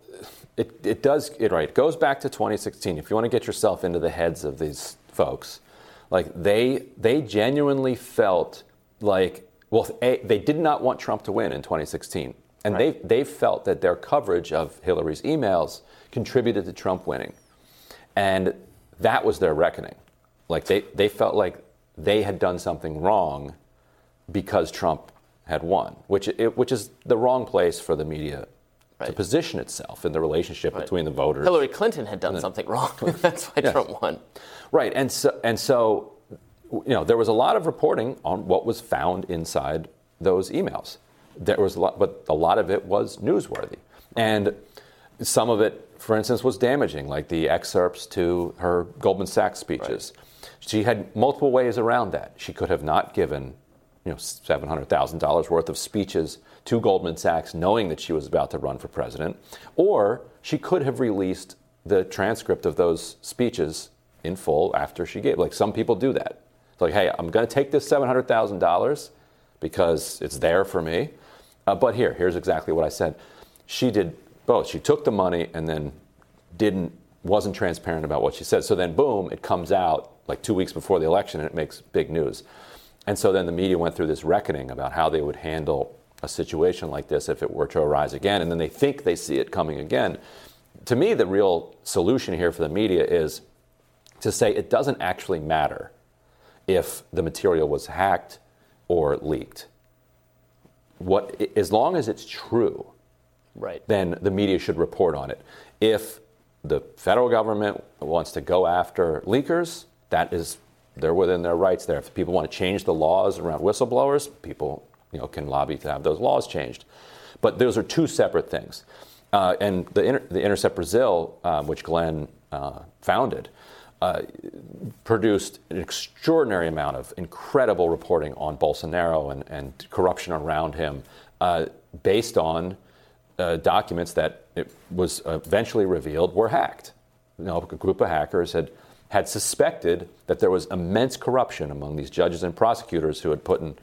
it, it does, it, right, it goes back to 2016. If you want to get yourself into the heads of these folks, like they, they genuinely felt like, well, a, they did not want Trump to win in 2016. And right. they, they felt that their coverage of Hillary's emails contributed to Trump winning. And that was their reckoning. Like they, they felt like they had done something wrong because Trump had won, which, it, which is the wrong place for the media right. to position itself in the relationship right. between the voters. Hillary Clinton had done then, something wrong. That's why yes. Trump won. Right, and so and so, you know, there was a lot of reporting on what was found inside those emails. There was a lot, but a lot of it was newsworthy, and some of it, for instance, was damaging, like the excerpts to her Goldman Sachs speeches. Right. She had multiple ways around that. She could have not given, you know, seven hundred thousand dollars worth of speeches to Goldman Sachs knowing that she was about to run for president, or she could have released the transcript of those speeches in full after she gave. Like some people do that. It's like, hey, I'm going to take this $700,000 because it's there for me. Uh, but here, here's exactly what I said. She did both. She took the money and then didn't wasn't transparent about what she said. So then, boom, it comes out like two weeks before the election and it makes big news. And so then the media went through this reckoning about how they would handle a situation like this if it were to arise again, and then they think they see it coming again. To me, the real solution here for the media is to say it doesn't actually matter if the material was hacked or leaked. What, as long as it's true, right. then the media should report on it. If the federal government wants to go after leakers, that is, they're within their rights there. If people want to change the laws around whistleblowers, people you know, can lobby to have those laws changed. But those are two separate things. Uh, and the, Inter- the Intercept Brazil, um, which Glenn uh, founded, uh, produced an extraordinary amount of incredible reporting on Bolsonaro and, and corruption around him uh, based on uh, documents that it was eventually revealed were hacked. You know, a group of hackers had, had suspected that there was immense corruption among these judges and prosecutors who had put in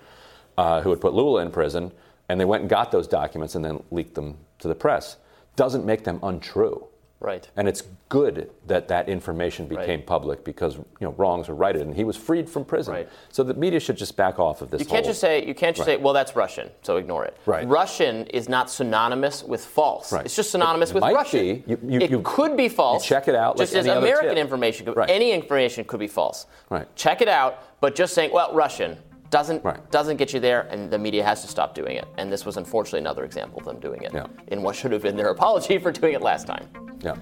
uh, who had put Lula in prison, and they went and got those documents and then leaked them to the press. Doesn't make them untrue. Right. And it's good that that information became right. public because you know wrongs were righted, and he was freed from prison. Right. So the media should just back off of this. You can't just say you can't just right. say well that's Russian, so ignore it. Right. Russian is not synonymous with false. Right. It's just synonymous it, it with Russian. Be. You, you, it you, could be false. check it out. Just like as American information, any information could be false. Right. Check it out, but just saying well Russian doesn't right. doesn't get you there, and the media has to stop doing it. And this was unfortunately another example of them doing it yeah. in what should have been their apology for doing it last time. Yeah.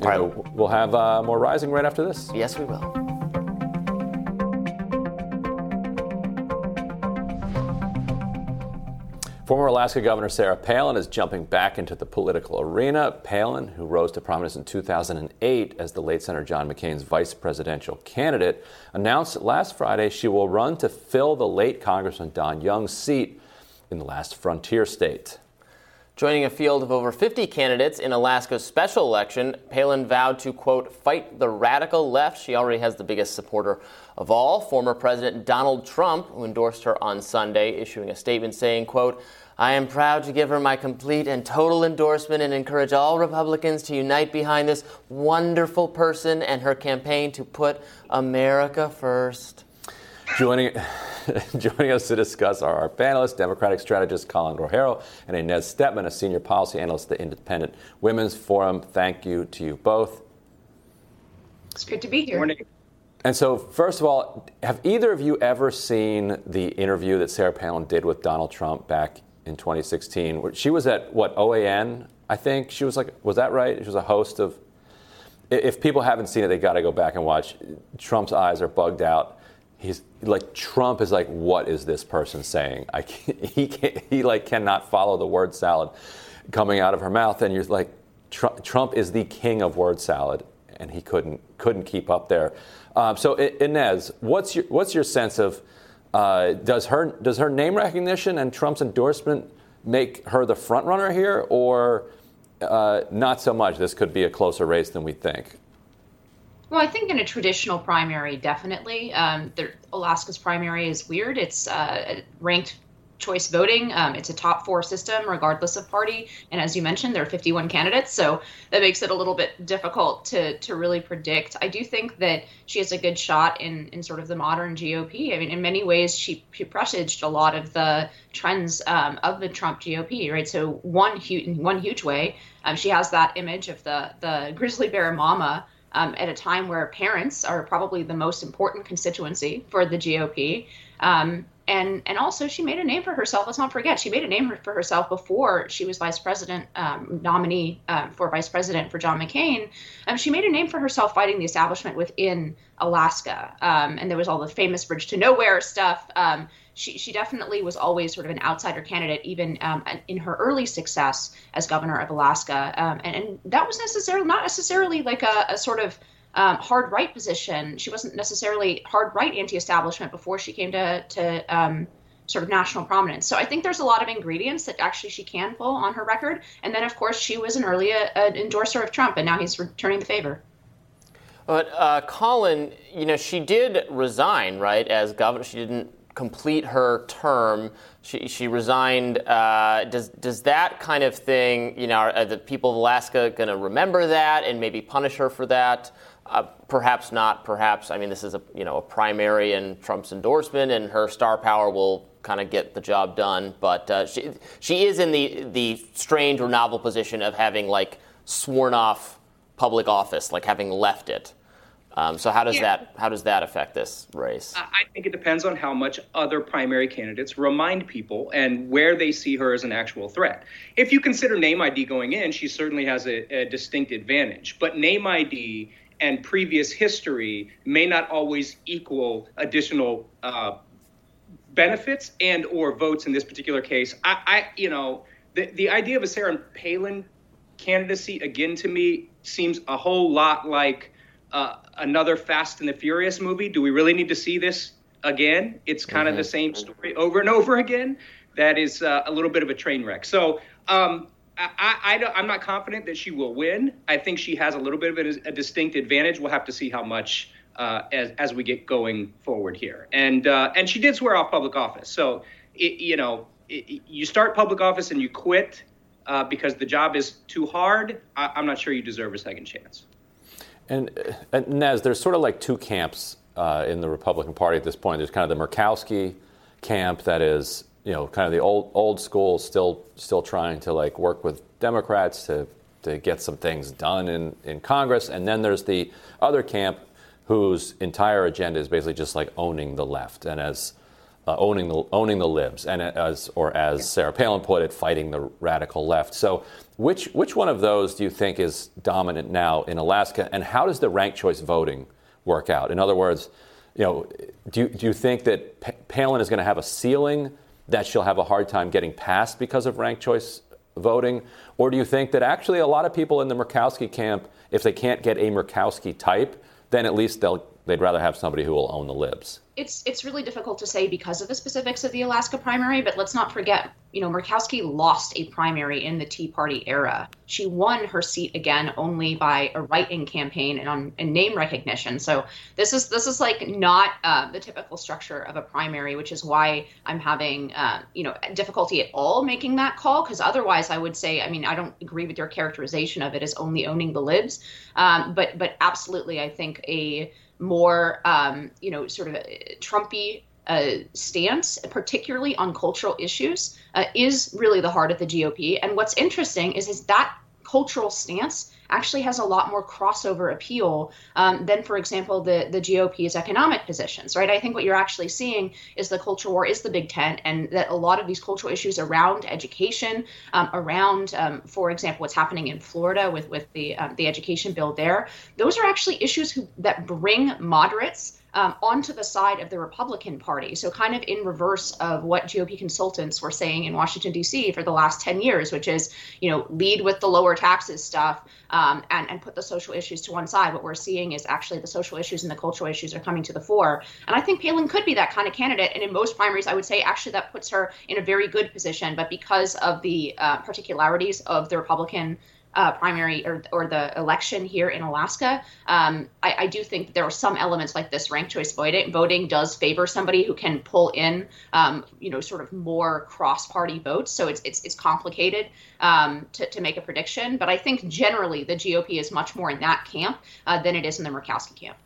All right. We'll have uh, more rising right after this. Yes, we will. Former Alaska Governor Sarah Palin is jumping back into the political arena. Palin, who rose to prominence in 2008 as the late Senator John McCain's vice presidential candidate, announced last Friday she will run to fill the late Congressman Don Young's seat in the last frontier state. Joining a field of over 50 candidates in Alaska's special election, Palin vowed to, quote, fight the radical left. She already has the biggest supporter of all, former President Donald Trump, who endorsed her on Sunday, issuing a statement saying, quote, I am proud to give her my complete and total endorsement and encourage all Republicans to unite behind this wonderful person and her campaign to put America first. Joining, joining us to discuss are our panelists, Democratic strategist Colin Rogero and Inez Stepman, a senior policy analyst at the Independent Women's Forum. Thank you to you both. It's good to be here. Morning. And so, first of all, have either of you ever seen the interview that Sarah Palin did with Donald Trump back in 2016? She was at what OAN, I think. She was like, was that right? She was a host of. If people haven't seen it, they got to go back and watch. Trump's eyes are bugged out. He's like Trump is like, what is this person saying? I can't, he can't, he like cannot follow the word salad coming out of her mouth, and you're like, Trump is the king of word salad, and he couldn't couldn't keep up there. Um, so Inez, what's your what's your sense of uh, does her does her name recognition and Trump's endorsement make her the front runner here, or uh, not so much? This could be a closer race than we think. Well, I think in a traditional primary, definitely. Um, Alaska's primary is weird. It's uh, ranked choice voting. Um, it's a top four system, regardless of party. And as you mentioned, there are 51 candidates, so that makes it a little bit difficult to to really predict. I do think that she has a good shot in in sort of the modern GOP. I mean, in many ways, she, she presaged a lot of the trends um, of the Trump GOP, right? So one huge one huge way, um, she has that image of the the grizzly bear mama. Um, at a time where parents are probably the most important constituency for the GOP. Um, and and also she made a name for herself. Let's not forget she made a name for herself before she was vice president um, nominee um, for vice president for John McCain. Um, she made a name for herself fighting the establishment within Alaska, um, and there was all the famous bridge to nowhere stuff. Um, she, she definitely was always sort of an outsider candidate, even um, in her early success as governor of Alaska, and, and that was necessarily not necessarily like a, a sort of um, hard right position. She wasn't necessarily hard right anti-establishment before she came to to um, sort of national prominence. So I think there's a lot of ingredients that actually she can pull on her record. And then of course she was an early uh, endorser of Trump, and now he's returning the favor. But uh, Colin, you know, she did resign, right, as governor. She didn't complete her term. She, she resigned. Uh, does does that kind of thing, you know, are the people of Alaska going to remember that and maybe punish her for that? Uh, perhaps not. Perhaps I mean this is a you know a primary and Trump's endorsement, and her star power will kind of get the job done. But uh, she she is in the the strange or novel position of having like sworn off public office, like having left it. Um, so how does yeah. that how does that affect this race? I think it depends on how much other primary candidates remind people and where they see her as an actual threat. If you consider name ID going in, she certainly has a, a distinct advantage. But name ID and previous history may not always equal additional uh, benefits and or votes in this particular case. I, I, you know, the, the idea of a Sarah Palin candidacy again to me seems a whole lot like uh, another Fast and the Furious movie. Do we really need to see this again? It's kind mm-hmm. of the same story over and over again. That is uh, a little bit of a train wreck. So um, I, I, am not confident that she will win. I think she has a little bit of a, a distinct advantage. We'll have to see how much uh, as as we get going forward here. And uh, and she did swear off public office. So it, you know, it, you start public office and you quit uh, because the job is too hard. I, am not sure you deserve a second chance. And, and Nez, there's sort of like two camps uh, in the Republican Party at this point. There's kind of the Murkowski camp that is you know, kind of the old old school, still still trying to like work with Democrats to to get some things done in in Congress, and then there's the other camp whose entire agenda is basically just like owning the left and as uh, owning the owning the libs and as or as Sarah Palin put it, fighting the radical left. So, which which one of those do you think is dominant now in Alaska, and how does the ranked choice voting work out? In other words, you know, do you, do you think that Palin is going to have a ceiling that she'll have a hard time getting passed because of ranked choice voting? Or do you think that actually a lot of people in the Murkowski camp, if they can't get a Murkowski type, then at least they'll they'd rather have somebody who will own the libs? It's it's really difficult to say because of the specifics of the Alaska primary, but let's not forget, you know, Murkowski lost a primary in the Tea Party era. She won her seat again only by a write-in campaign and on and name recognition. So this is this is like not uh, the typical structure of a primary, which is why I'm having uh, you know difficulty at all making that call. Because otherwise, I would say, I mean, I don't agree with your characterization of it as only owning the libs, um, but but absolutely, I think a more, um, you know, sort of Trumpy uh, stance, particularly on cultural issues, uh, is really the heart of the GOP. And what's interesting is, is that cultural stance actually has a lot more crossover appeal um, than, for example, the, the GOP's economic positions, right? I think what you're actually seeing is the culture war is the big tent, and that a lot of these cultural issues around education, um, around, um, for example, what's happening in Florida with with the um, the education bill there, those are actually issues who, that bring moderates um, onto the side of the Republican Party. So, kind of in reverse of what GOP consultants were saying in Washington, D.C. for the last 10 years, which is, you know, lead with the lower taxes stuff um, and, and put the social issues to one side. What we're seeing is actually the social issues and the cultural issues are coming to the fore. And I think Palin could be that kind of candidate. And in most primaries, I would say actually that puts her in a very good position. But because of the uh, particularities of the Republican uh, primary or, or the election here in Alaska, um, I, I, do think there are some elements like this ranked choice voting, voting does favor somebody who can pull in, um, you know, sort of more cross-party votes. So it's it's, it's complicated um, to, to make a prediction. But I think generally the GOP is much more in that camp uh, than it is in the Murkowski camp.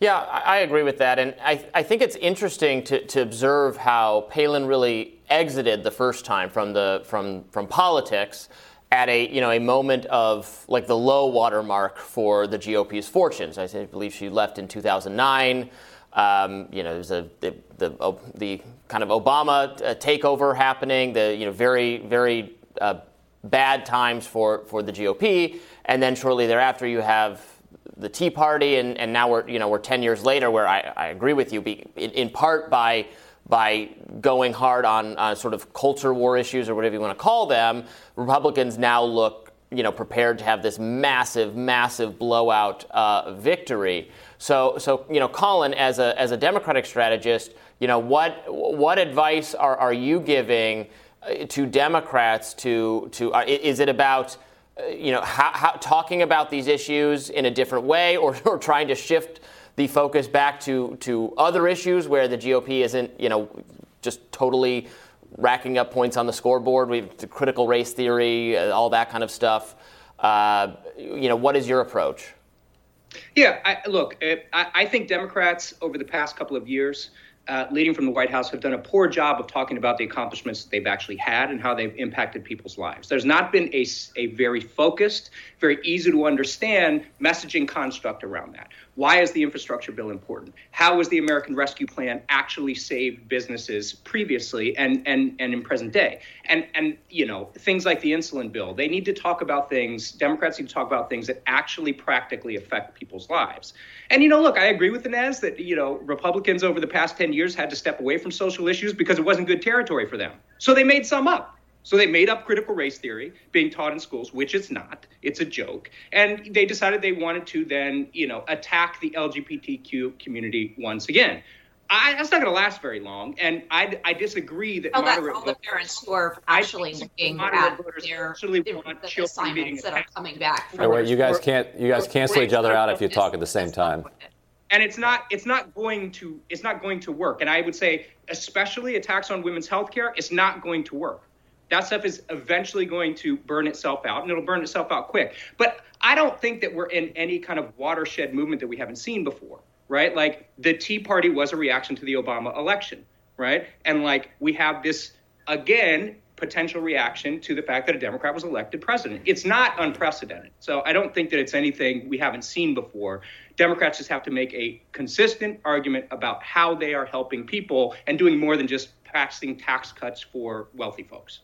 Yeah, I agree with that. And I, I think it's interesting to, to observe how Palin really exited the first time from, the, from, from politics at a you know a moment of like the low watermark for the GOP's fortunes. I believe she left in 2009. Um, you know, there's a the, the, the kind of Obama uh, takeover happening. The you know very very uh, bad times for for the GOP, and then shortly thereafter you have the Tea Party, and, and now we're you know we're 10 years later, where I, I agree with you, in, in part by by going hard on uh, sort of culture war issues or whatever you want to call them, Republicans now look you know prepared to have this massive, massive blowout uh, victory. So, so you know, Colin, as a as a Democratic strategist, you know, what what advice are, are you giving uh, to Democrats to to uh, is it about uh, you know how, how, talking about these issues in a different way or, or trying to shift the focus back to, to other issues where the GOP isn't, you know, just totally racking up points on the scoreboard. We have the critical race theory, uh, all that kind of stuff. Uh, you know, what is your approach? Yeah, I, look, I, I, think Democrats over the past couple of years, uh, leading from the White House, have done a poor job of talking about the accomplishments that they've actually had and how they've impacted people's lives. There's not been a, a very focused, very easy to understand messaging construct around that. Why is the infrastructure bill important? How has the American Rescue Plan actually saved businesses previously and, and, and in present day? And, and, you know, things like the insulin bill, they need to talk about things, Democrats need to talk about things that actually practically affect people's lives. And, you know, look, I agree with Inez that, you know, Republicans over the past 10 years had to step away from social issues because it wasn't good territory for them. So they made some up. So they made up critical race theory being taught in schools, which it's not. It's a joke. And they decided they wanted to then, you know, attack the LGBTQ community once again. I, that's not going to last very long, and I, I disagree that oh, well, moderate that's all the parents who are actually looking at their, their the assignments that are coming back. For, right, you guys can't you guys cancel each other out if you talk at the same time. And it's not it's not going to it's not going to work. And I would say, especially attacks on women's health care, it's not going to work that stuff is eventually going to burn itself out and it'll burn itself out quick. But I don't think that we're in any kind of watershed movement that we haven't seen before, right? Like the Tea Party was a reaction to the Obama election, right? And like we have this, again, potential reaction to the fact that a Democrat was elected president. It's not unprecedented. So I don't think that it's anything we haven't seen before. Democrats just have to make a consistent argument about how they are helping people and doing more than just passing tax cuts for wealthy folks.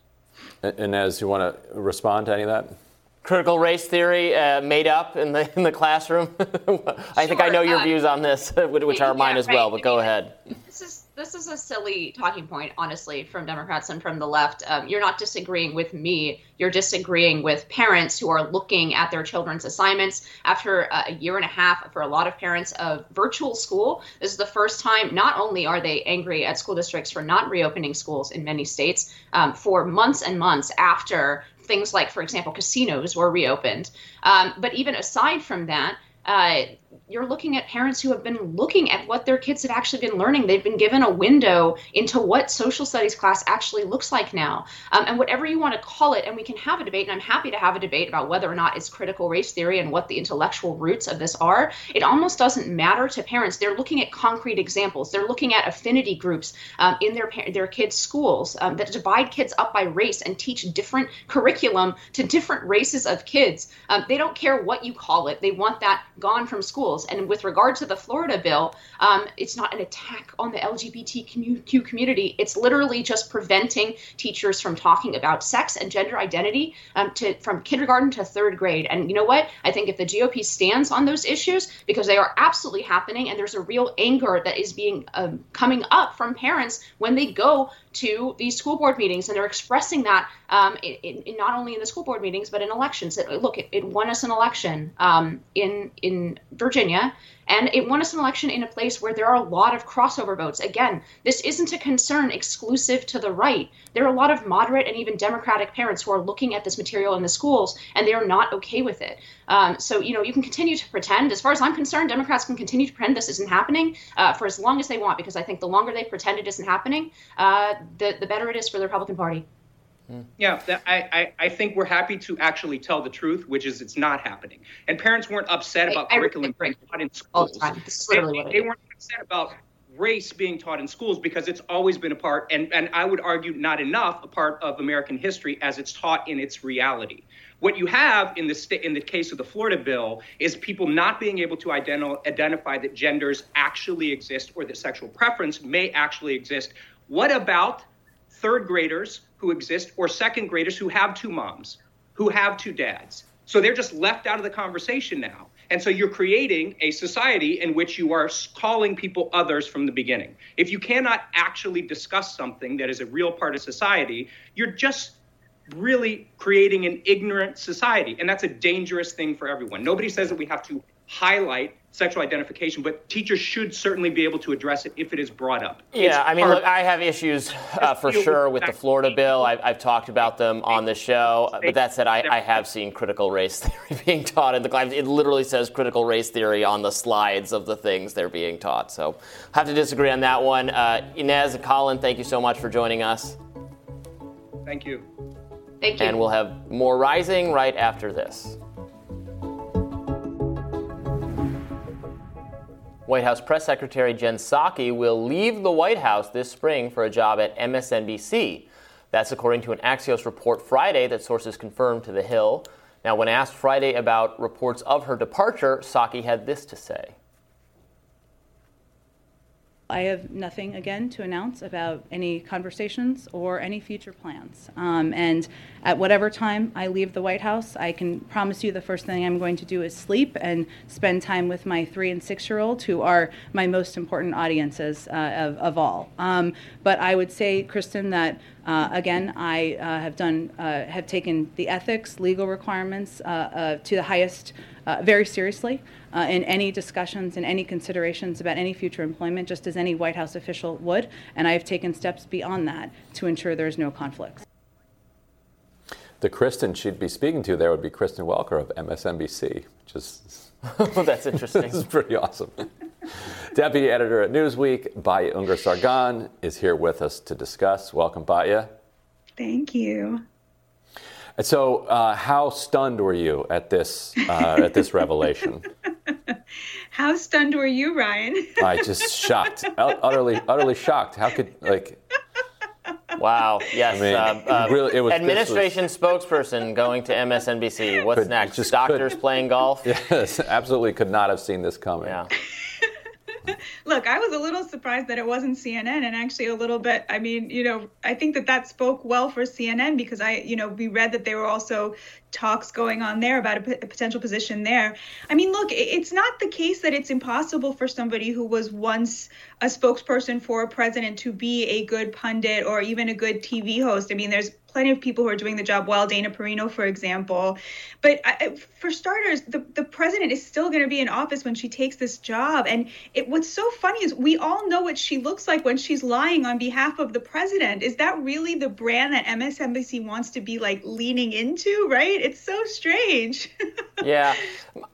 Inez, you want to respond to any of that? Critical race theory uh, made up in the in the classroom. I sure, think I know your uh, views on this, which are mine yeah, as right. well. But go ahead. This is this is a silly talking point, honestly, from Democrats and from the left. Um, you're not disagreeing with me. You're disagreeing with parents who are looking at their children's assignments after a year and a half for a lot of parents of virtual school. This is the first time. Not only are they angry at school districts for not reopening schools in many states um, for months and months after things like, for example, casinos were reopened, um, but even aside from that. Uh, you're looking at parents who have been looking at what their kids have actually been learning. They've been given a window into what social studies class actually looks like now. Um, and whatever you want to call it, and we can have a debate, and I'm happy to have a debate about whether or not it's critical race theory and what the intellectual roots of this are. It almost doesn't matter to parents. They're looking at concrete examples. They're looking at affinity groups um, in their their kids' schools um, that divide kids up by race and teach different curriculum to different races of kids. Um, they don't care what you call it. They want that gone from schools And with regard to the Florida bill, um, it's not an attack on the LGBTQ community. It's literally just preventing teachers from talking about sex and gender identity um, to from kindergarten to third grade. And you know what? I think if the GOP stands on those issues, because they are absolutely happening, and there's a real anger that is being um, coming up from parents when they go to these school board meetings, and they're expressing that um, in, in, not only in the school board meetings but in elections. Look, it, it won us an election um, in in Virginia, and it won us an election in a place where there are a lot of crossover votes. Again, this isn't a concern exclusive to the right. There are a lot of moderate and even Democratic parents who are looking at this material in the schools and they are not okay with it. Um, so, you know, you can continue to pretend. As far as I'm concerned, Democrats can continue to pretend this isn't happening uh, for as long as they want, because I think the longer they pretend it isn't happening, uh, the, the better it is for the Republican Party. Yeah, I, I, I, think we're happy to actually tell the truth, which is it's not happening. And parents weren't upset about I, curriculum being taught in schools. They, they weren't upset about race being taught in schools because it's always been a part, and, and I would argue not enough, a part of American history as it's taught in its reality. What you have in the sta- in the case of the Florida bill is people not being able to ident- identify that genders actually exist or that sexual preference may actually exist. What about third graders who exist or second graders who have two moms, who have two dads. So they're just left out of the conversation now. And so you're creating a society in which you are calling people others from the beginning. If you cannot actually discuss something that is a real part of society, you're just really creating an ignorant society. And that's a dangerous thing for everyone. Nobody says that we have to highlight sexual identification, but teachers should certainly be able to address it if it is brought up. Yeah, it's I mean, look, I have issues uh, for sure with the Florida bill. I've, I've, talked about them on the show, but that said, I, I, have seen critical race theory being taught in the class. It literally says critical race theory on the slides of the things they're being taught. So I have to disagree on that one. Uh, Inez and Colin, thank you so much for joining us. Thank you. Thank you. And we'll have more rising right after this. White House Press Secretary Jen Psaki will leave the White House this spring for a job at MSNBC. That's according to an Axios report Friday that sources confirmed to The Hill. Now, when asked Friday about reports of her departure, Psaki had this to say. I have nothing again to announce about any conversations or any future plans. Um, and at whatever time I leave the White House, I can promise you the first thing I'm going to do is sleep and spend time with my three and six year old, who are my most important audiences uh, of, of, all. Um, but I would say, Kristen, that uh, again, I uh, have done, uh, have taken the ethics, legal requirements uh, uh, to the highest, very seriously in any discussions and any considerations about any future employment, just as any White House official would. And I have taken steps beyond that to ensure there's no conflicts. The Kristen she'd be speaking to there would be Kristen Welker of MSNBC, which is that's interesting. this is pretty awesome. Deputy editor at Newsweek, Batya Ungar Sargon, is here with us to discuss. Welcome, Batya. Thank you. And so, uh, how stunned were you at this uh, at this revelation? how stunned were you, Ryan? I just shocked, utterly, utterly shocked. How could like? Wow. Yes. I mean, uh, uh, really, it was, administration was, spokesperson going to MSNBC. What's next? Just Doctors could, playing golf? Yes. Absolutely could not have seen this coming. Yeah. Look, I was a little surprised that it wasn't CNN and actually a little bit, I mean, you know, I think that that spoke well for CNN because I, you know, we read that there were also talks going on there about a, p- a potential position there. I mean, look, it's not the case that it's impossible for somebody who was once a spokesperson for a president to be a good pundit or even a good TV host. I mean, there's plenty of people who are doing the job well, Dana Perino, for example. But I, for starters, the, the president is still going to be in office when she takes this job. And it, what's so funny is we all know what she looks like when she's lying on behalf of the president. Is that really the brand that MSNBC wants to be like leaning into, right? It's so strange. yeah.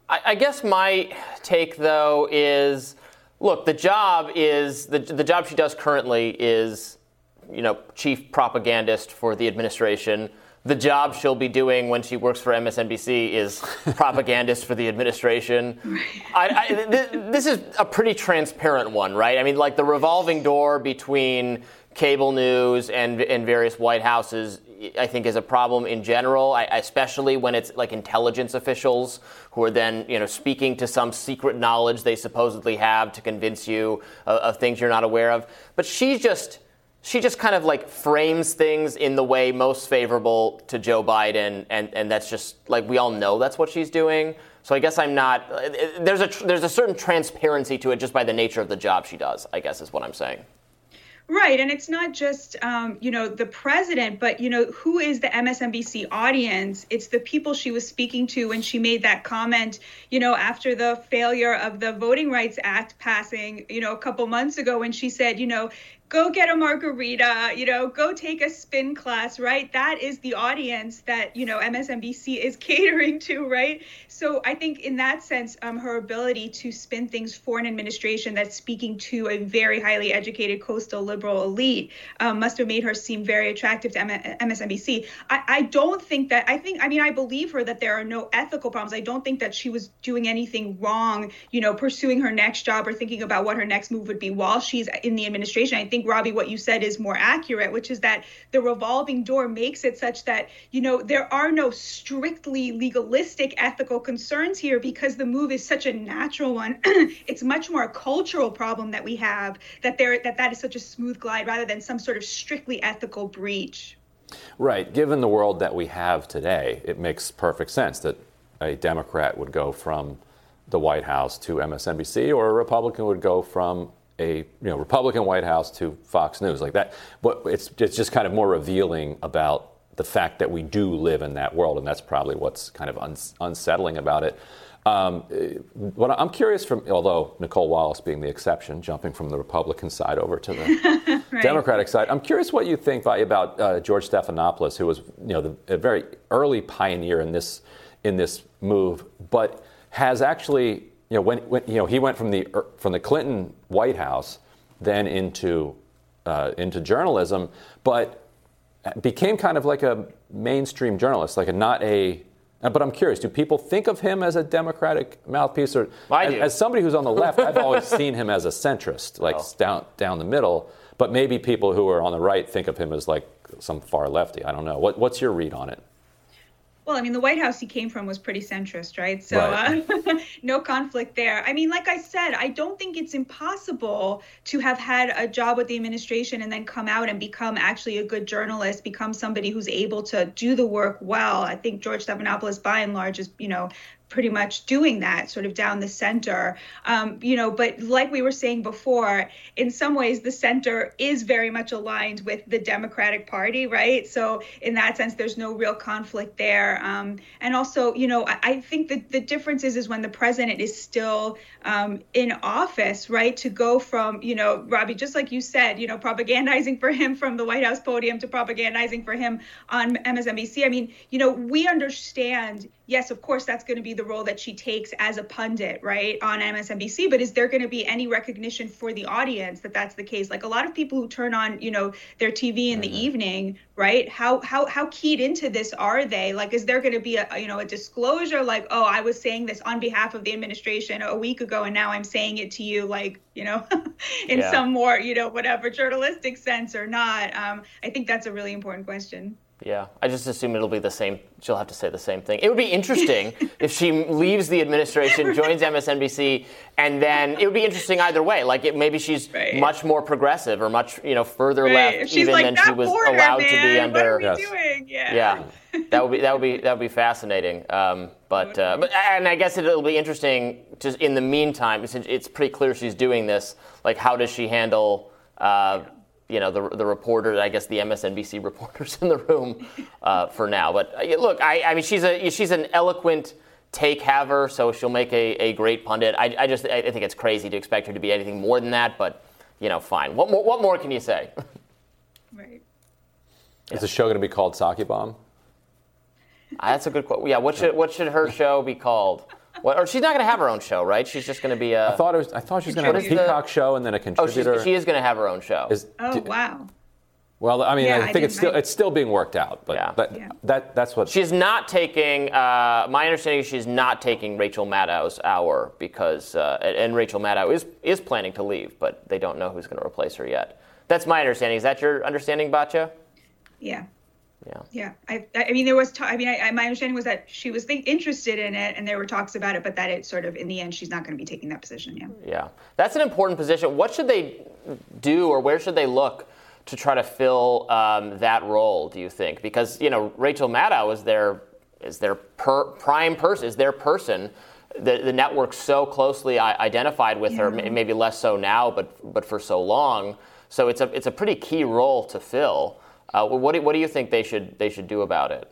I, I guess my take, though, is look, the job is the, the job she does currently is you know, chief propagandist for the administration. The job she'll be doing when she works for MSNBC is propagandist for the administration. I, I, th- this is a pretty transparent one, right? I mean, like the revolving door between cable news and, and various White Houses, I think, is a problem in general, especially when it's like intelligence officials who are then, you know, speaking to some secret knowledge they supposedly have to convince you of, of things you're not aware of. But she's just she just kind of like frames things in the way most favorable to Joe Biden, and, and that's just like we all know that's what she's doing. So I guess I'm not. Uh, there's a there's a certain transparency to it just by the nature of the job she does. I guess is what I'm saying. Right, and it's not just um, you know the president, but you know who is the MSNBC audience? It's the people she was speaking to when she made that comment. You know, after the failure of the Voting Rights Act passing, you know, a couple months ago, when she said, you know, go get a margarita, you know, go take a spin class, right? That is the audience that, you know, MSNBC is catering to, right? So I think in that sense, um, her ability to spin things for an administration that's speaking to a very highly educated coastal liberal elite um, must have made her seem very attractive to M- MSNBC. I, I don't think that, I think, I mean, I believe her that there are no ethical problems. I don't think that she was doing anything wrong, you know, pursuing her next job or thinking about what her next move would be while she's in the administration. I think Robbie, what you said is more accurate, which is that the revolving door makes it such that you know there are no strictly legalistic ethical concerns here because the move is such a natural one. it's much more a cultural problem that we have that there that that is such a smooth glide rather than some sort of strictly ethical breach. Right. Given the world that we have today, it makes perfect sense that a Democrat would go from the White House to MSNBC or a Republican would go from a you know Republican White House to Fox News like that. But it's it's just kind of more revealing about the fact that we do live in that world, and that's probably what's kind of uns- unsettling about it. Um, what I'm curious from, although Nicolle Wallace being the exception, jumping from the Republican side over to the right. Democratic side, I'm curious what you think about uh, George Stephanopoulos, who was you know the, a very early pioneer in this in this move, but has actually you know, when, when you know he went from the er, from the Clinton White House, then into uh, into journalism, but became kind of like a mainstream journalist, like a not a. But I'm curious, do people think of him as a Democratic mouthpiece, or as, as, somebody who's on the left? I've always seen him as a centrist, like oh. down down the middle. But maybe people who are on the right think of him as like some far lefty. I don't know. What, what's your read on it? Well, I mean, the White House he came from was pretty centrist, right? So right. Uh, no conflict there. I mean, like I said, I don't think it's impossible to have had a job with the administration and then come out and become actually a good journalist, become somebody who's able to do the work well. I think George Stephanopoulos, by and large, is you know pretty much doing that sort of down the center. Um, you know but like we were saying before in some ways the center is very much aligned with the democratic party right? So in that sense there's no real conflict there. Um, and also you know I, I, think that the difference is is when the president is still um, in office right to go from you know robbie just like you said you know propagandizing for him from the white house podium to propagandizing for him on msnbc i mean you know we understand yes, of course, that's going to be the role that she takes as a pundit, right, on MSNBC. But is there going to be any recognition for the audience that that's the case? Like a lot of people who turn on, you know, their TV in mm-hmm. the evening, right? How how how keyed into this are they? Like, is there going to be a you know a disclosure, like, oh, I was saying this on behalf of the administration a week ago, and now I'm saying it to you, like, you know, in yeah. some more, you know, whatever journalistic sense or not? Um, I think that's a really important question. Yeah, I just assume it'll be the same. She'll have to say the same thing. It would be interesting if she leaves the administration, joins MSNBC, and then it would be interesting either way. Like it, maybe she's right. much more progressive or much you know further right. left even like, than she was border, allowed man. to be under. What are we yes. doing? Yeah. Yeah. that would be that would be that would be fascinating. Um, but, uh, but and I guess it'll be interesting. Just in the meantime, since it's pretty clear she's doing this, like how does she handle? Uh, you know the, the reporter, I guess the MSNBC reporters in the room uh, for now. But uh, look, I, I mean, she's a she's an eloquent take haver, so she'll make a, a great pundit. I, I just I think it's crazy to expect her to be anything more than that. But you know, fine. What more, what more can you say? Right. Is the show going to be called Psaki Bomb? Uh, that's a good question. Yeah, what should what should her show be called? What, or she's not going to have her own show, right? She's just going to be a. I thought it was. I thought she was going to have a Peacock the, show and then a contributor. Oh, she is going to have her own show. Is, oh do, wow. Well, I mean, yeah, I think I it's still it's still being worked out, but, yeah. but yeah. that that's what she's not taking. Uh, my understanding is she's not taking Rachel Maddow's hour because uh, and Rachel Maddow is is planning to leave, but they don't know who's going to replace her yet. That's my understanding. Is that your understanding, Batya? Yeah. Yeah. Yeah. I, I mean, there was, I mean, I, my understanding was that she was think, interested in it and there were talks about it, but that it sort of, in the end, she's not going to be taking that position. Yeah. Yeah. That's an important position. What should they do or where should they look to try to fill um, that role, do you think? Because, you know, Rachel Maddow is their, is their per, prime person, is their person. The, the network's so closely identified with yeah. her, maybe less so now, but, but for so long. So it's a, it's a pretty key role to fill. Uh, what, do, what do you think they should they should do about it?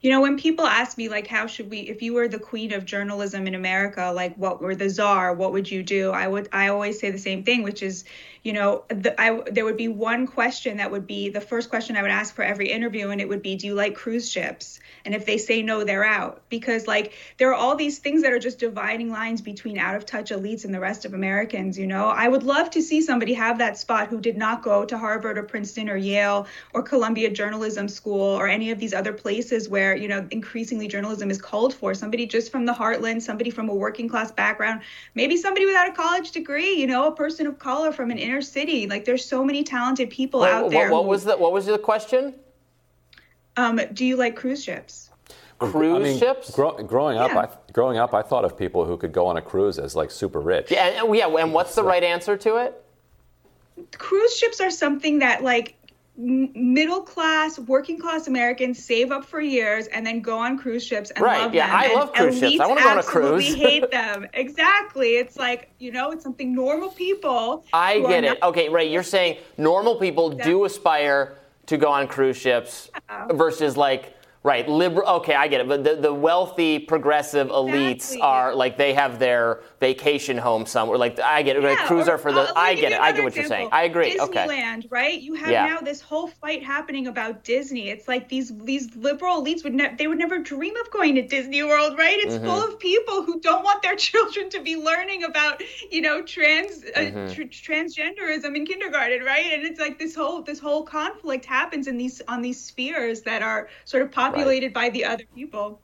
You know, when people ask me like, how should we, if you were the queen of journalism in America, like what were the czar, what would you do? I would, I always say the same thing, which is, you know, the, I, there would be one question that would be the first question I would ask for every interview, and it would be, do you like cruise ships? And if they say no, they're out. Because, like, there are all these things that are just dividing lines between out of touch elites and the rest of Americans. You know, I would love to see somebody have that spot who did not go to Harvard or Princeton or Yale or Columbia Journalism School or any of these other places where, you know, increasingly journalism is called for. Somebody just from the heartland, somebody from a working class background, maybe somebody without a college degree, you know, a person of color from an inner city. Like, there's so many talented people out what, there. What, what was the, what was the question? Um, do you like cruise ships? Cruise I mean, ships? Gro- growing up, Yeah. I, growing up, I thought of people who could go on a cruise as like super rich. Yeah, yeah. And what's the right answer to it? Cruise ships are something that like m- middle class, working class Americans save up for years and then go on cruise ships and Right, love yeah, them. I And love cruise ships. I wanna go on a absolutely cruise. hate them. Exactly. It's like you know, it's something normal people. I get it. not- Okay, Ray, you're saying normal people do aspire to go on cruise ships versus like right liberal. Okay, I get it. But the, the wealthy progressive elites Exactly. are like they have their vacation home somewhere. Like I get it. like, Yeah, cruise or- for the. uh, I get it. I get what you're saying. I agree. Okay. Disneyland, right? You have Yeah. now this whole fight happening about Disney. It's like these these liberal elites would ne- they would never dream of going to Disney World, right? It's Mm-hmm. full of people who don't want their children to be learning about you know trans uh, Mm-hmm. tr- transgenderism in kindergarten, right? And it's like this whole this whole conflict happens in these on these spheres that are sort of populated by the other people.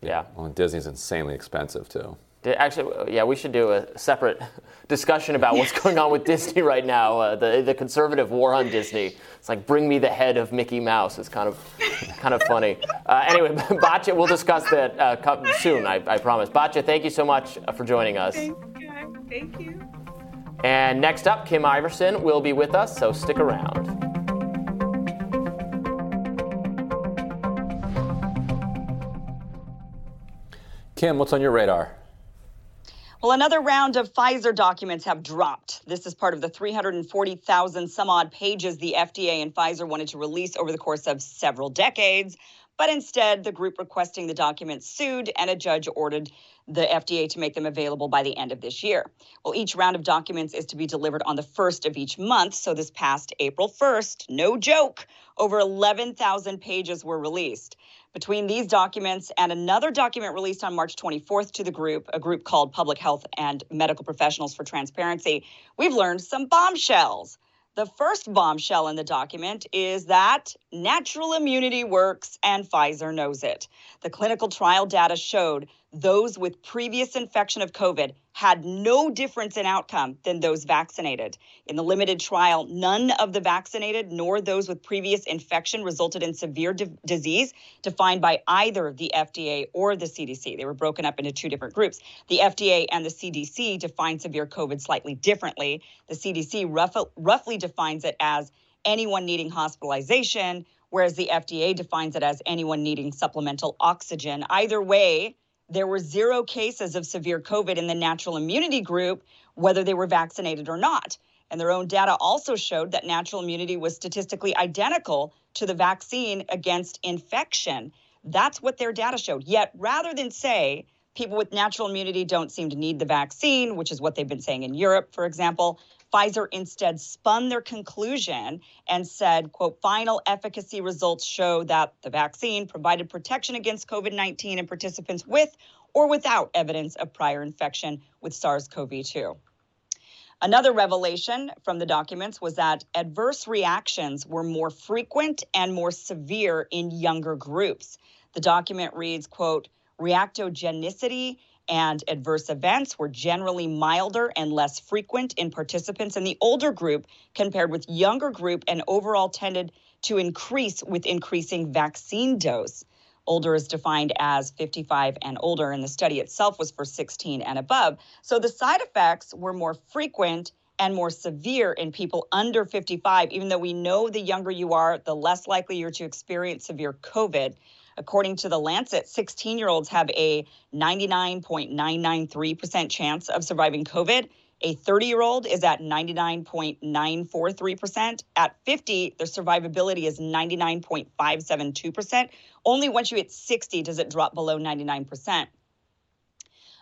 Yeah. Well, and Disney's insanely expensive too. Actually, yeah, we should do a separate discussion about what's going on with Disney right now. Uh, the the conservative war on Disney. It's like bring me the head of Mickey Mouse. It's kind of kind of funny. Uh, anyway, Batya, we'll discuss that uh, soon. I, I promise. Batya, thank you so much uh, for joining us. Thank you. Thank you. And next up, Kim Iversen will be with us, so stick around. Kim, what's on your radar? Well, another round of Pfizer documents have dropped. This is part of the 340,000 some odd pages the FDA and Pfizer wanted to release over the course of several decades. But instead, the group requesting the documents sued, and a judge ordered the FDA to make them available by the end of this year. Well, each round of documents is to be delivered on the first of each month. So this past April 1st, no joke, over 11,000 pages were released. Between these documents and another document released on March 24th to the group, a group called Public Health and Medical Professionals for Transparency, we've learned some bombshells. The first bombshell in the document is that natural immunity works and Pfizer knows it. The clinical trial data showed those with previous infection of COVID had no difference in outcome than those vaccinated. In the limited trial, none of the vaccinated nor those with previous infection resulted in severe di- disease defined by either the FDA or the CDC. They were broken up into two different groups. The FDA and the CDC define severe COVID slightly differently. The CDC rough, roughly defines it as anyone needing hospitalization, whereas the FDA defines it as anyone needing supplemental oxygen. Either way, there were zero cases of severe COVID in the natural immunity group, whether they were vaccinated or not. And their own data also showed that natural immunity was statistically identical to the vaccine against infection. That's what their data showed. Yet, rather than say people with natural immunity don't seem to need the vaccine, which is what they've been saying in Europe, for example, Pfizer instead spun their conclusion and said, quote, final efficacy results show that the vaccine provided protection against COVID 19 in participants with or without evidence of prior infection with SARS CoV 2. Another revelation from the documents was that adverse reactions were more frequent and more severe in younger groups. The document reads, quote, reactogenicity and adverse events were generally milder and less frequent in participants in the older group compared with younger group and overall tended to increase with increasing vaccine dose. Older is defined as 55 and older, and the study itself was for 16 and above. So the side effects were more frequent and more severe in people under 55, even though we know the younger you are, the less likely you're to experience severe COVID. According to the Lancet, 16 year olds have a 99.993% chance of surviving COVID. A 30 year old is at 99.943%. At 50, their survivability is 99.572%. Only once you hit 60 does it drop below 99%.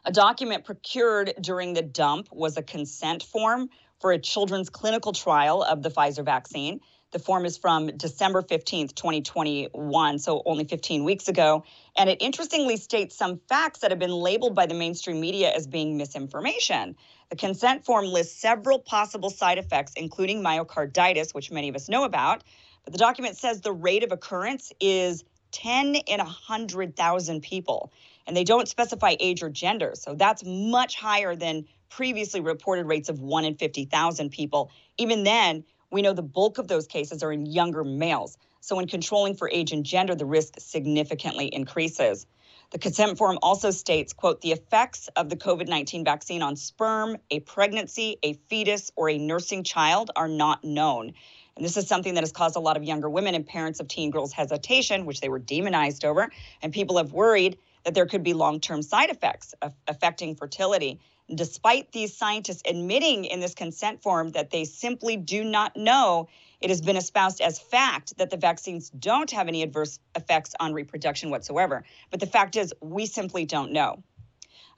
A document procured during the dump was a consent form for a children's clinical trial of the Pfizer vaccine. The form is from December 15th, 2021, so only 15 weeks ago. And it interestingly states some facts that have been labeled by the mainstream media as being misinformation. The consent form lists several possible side effects, including myocarditis, which many of us know about. But the document says the rate of occurrence is 10 in 100,000 people. And they don't specify age or gender. So that's much higher than previously reported rates of 1 in 50,000 people. Even then, we know the bulk of those cases are in younger males. So, when controlling for age and gender, the risk significantly increases. The consent form also states, quote, the effects of the COVID 19 vaccine on sperm, a pregnancy, a fetus, or a nursing child are not known. And this is something that has caused a lot of younger women and parents of teen girls hesitation, which they were demonized over. And people have worried that there could be long term side effects affecting fertility. Despite these scientists admitting in this consent form that they simply do not know, it has been espoused as fact that the vaccines don't have any adverse effects on reproduction whatsoever. But the fact is, we simply don't know.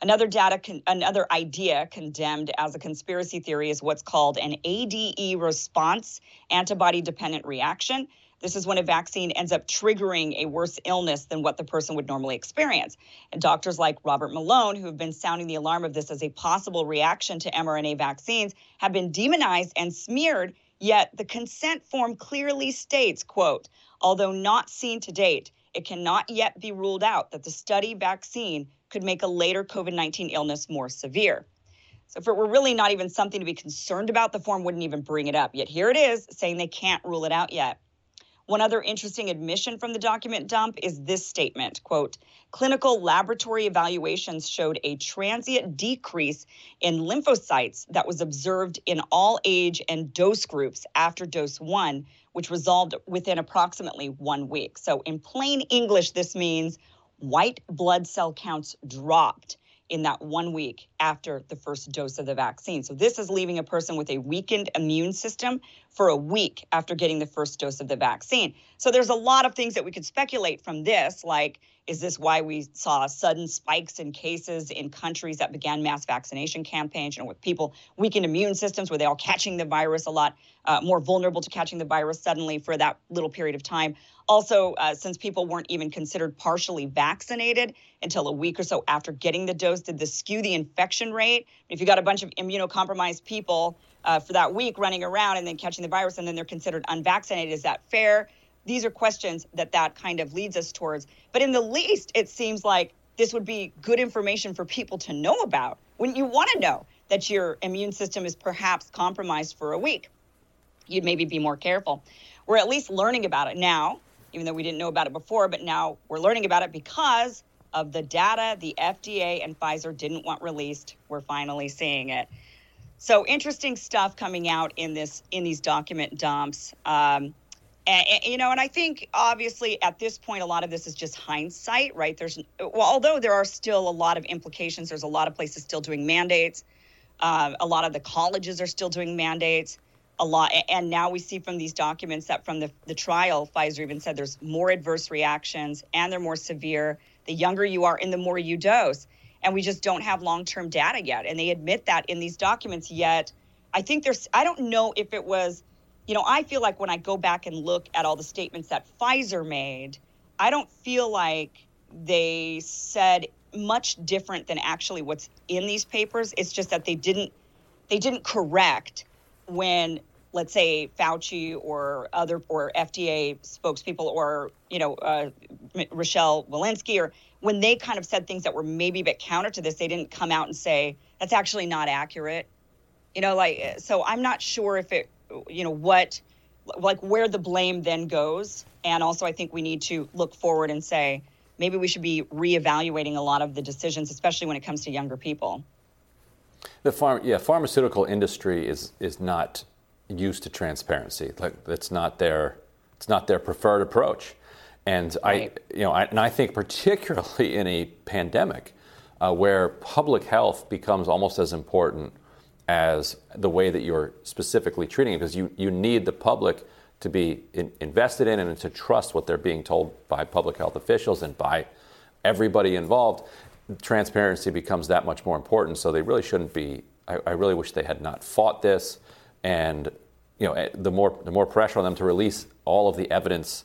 Another data, con- another idea condemned as a conspiracy theory is what's called an ADE response, antibody dependent reaction. This is when a vaccine ends up triggering a worse illness than what the person would normally experience. And doctors like Robert Malone, who have been sounding the alarm of this as a possible reaction to mRNA vaccines, have been demonized and smeared. Yet the consent form clearly states, quote, although not seen to date, it cannot yet be ruled out that the study vaccine could make a later COVID 19 illness more severe. So, if it were really not even something to be concerned about, the form wouldn't even bring it up. Yet here it is saying they can't rule it out yet. One other interesting admission from the document dump is this statement, quote, clinical laboratory evaluations showed a transient decrease in lymphocytes that was observed in all age and dose groups after dose 1, which resolved within approximately 1 week. So in plain English this means white blood cell counts dropped in that one week after the first dose of the vaccine. So, this is leaving a person with a weakened immune system for a week after getting the first dose of the vaccine. So, there's a lot of things that we could speculate from this, like is this why we saw sudden spikes in cases in countries that began mass vaccination campaigns, you know, with people weakened immune systems, where they all catching the virus a lot uh, more vulnerable to catching the virus suddenly for that little period of time? Also, uh, since people weren't even considered partially vaccinated until a week or so after getting the dose, did this skew the infection rate? If you got a bunch of immunocompromised people uh, for that week running around and then catching the virus, and then they're considered unvaccinated, is that fair? these are questions that that kind of leads us towards. But in the least, it seems like this would be good information for people to know about. When you want to know that your immune system is perhaps compromised for a week, you'd maybe be more careful. We're at least learning about it now, even though we didn't know about it before, but now we're learning about it because of the data the FDA and Pfizer didn't want released. We're finally seeing it. So interesting stuff coming out in this in these document dumps. Um, and, you know, and I think obviously at this point, a lot of this is just hindsight, right? There's, well, although there are still a lot of implications, there's a lot of places still doing mandates. Uh, a lot of the colleges are still doing mandates. A lot, and now we see from these documents that from the, the trial, Pfizer even said there's more adverse reactions and they're more severe. The younger you are, and the more you dose. And we just don't have long term data yet. And they admit that in these documents, yet I think there's, I don't know if it was you know, I feel like when I go back and look at all the statements that Pfizer made, I don't feel like they said much different than actually what's in these papers. It's just that they didn't they didn't correct when let's say Fauci or other or FDA spokespeople or you know uh, Rochelle Walensky or when they kind of said things that were maybe a bit counter to this, they didn't come out and say that's actually not accurate. You know, like so I'm not sure if it you know what like where the blame then goes and also i think we need to look forward and say maybe we should be reevaluating a lot of the decisions especially when it comes to younger people the farm yeah pharmaceutical industry is is not used to transparency like it's not their it's not their preferred approach and right. i you know I, and i think particularly in a pandemic uh, where public health becomes almost as important as the way that you're specifically treating it because you, you need the public to be in, invested in and to trust what they're being told by public health officials and by everybody involved. Transparency becomes that much more important. So they really shouldn't be. I, I really wish they had not fought this, and you know, eh, the more the more pressure on them to release all of the evidence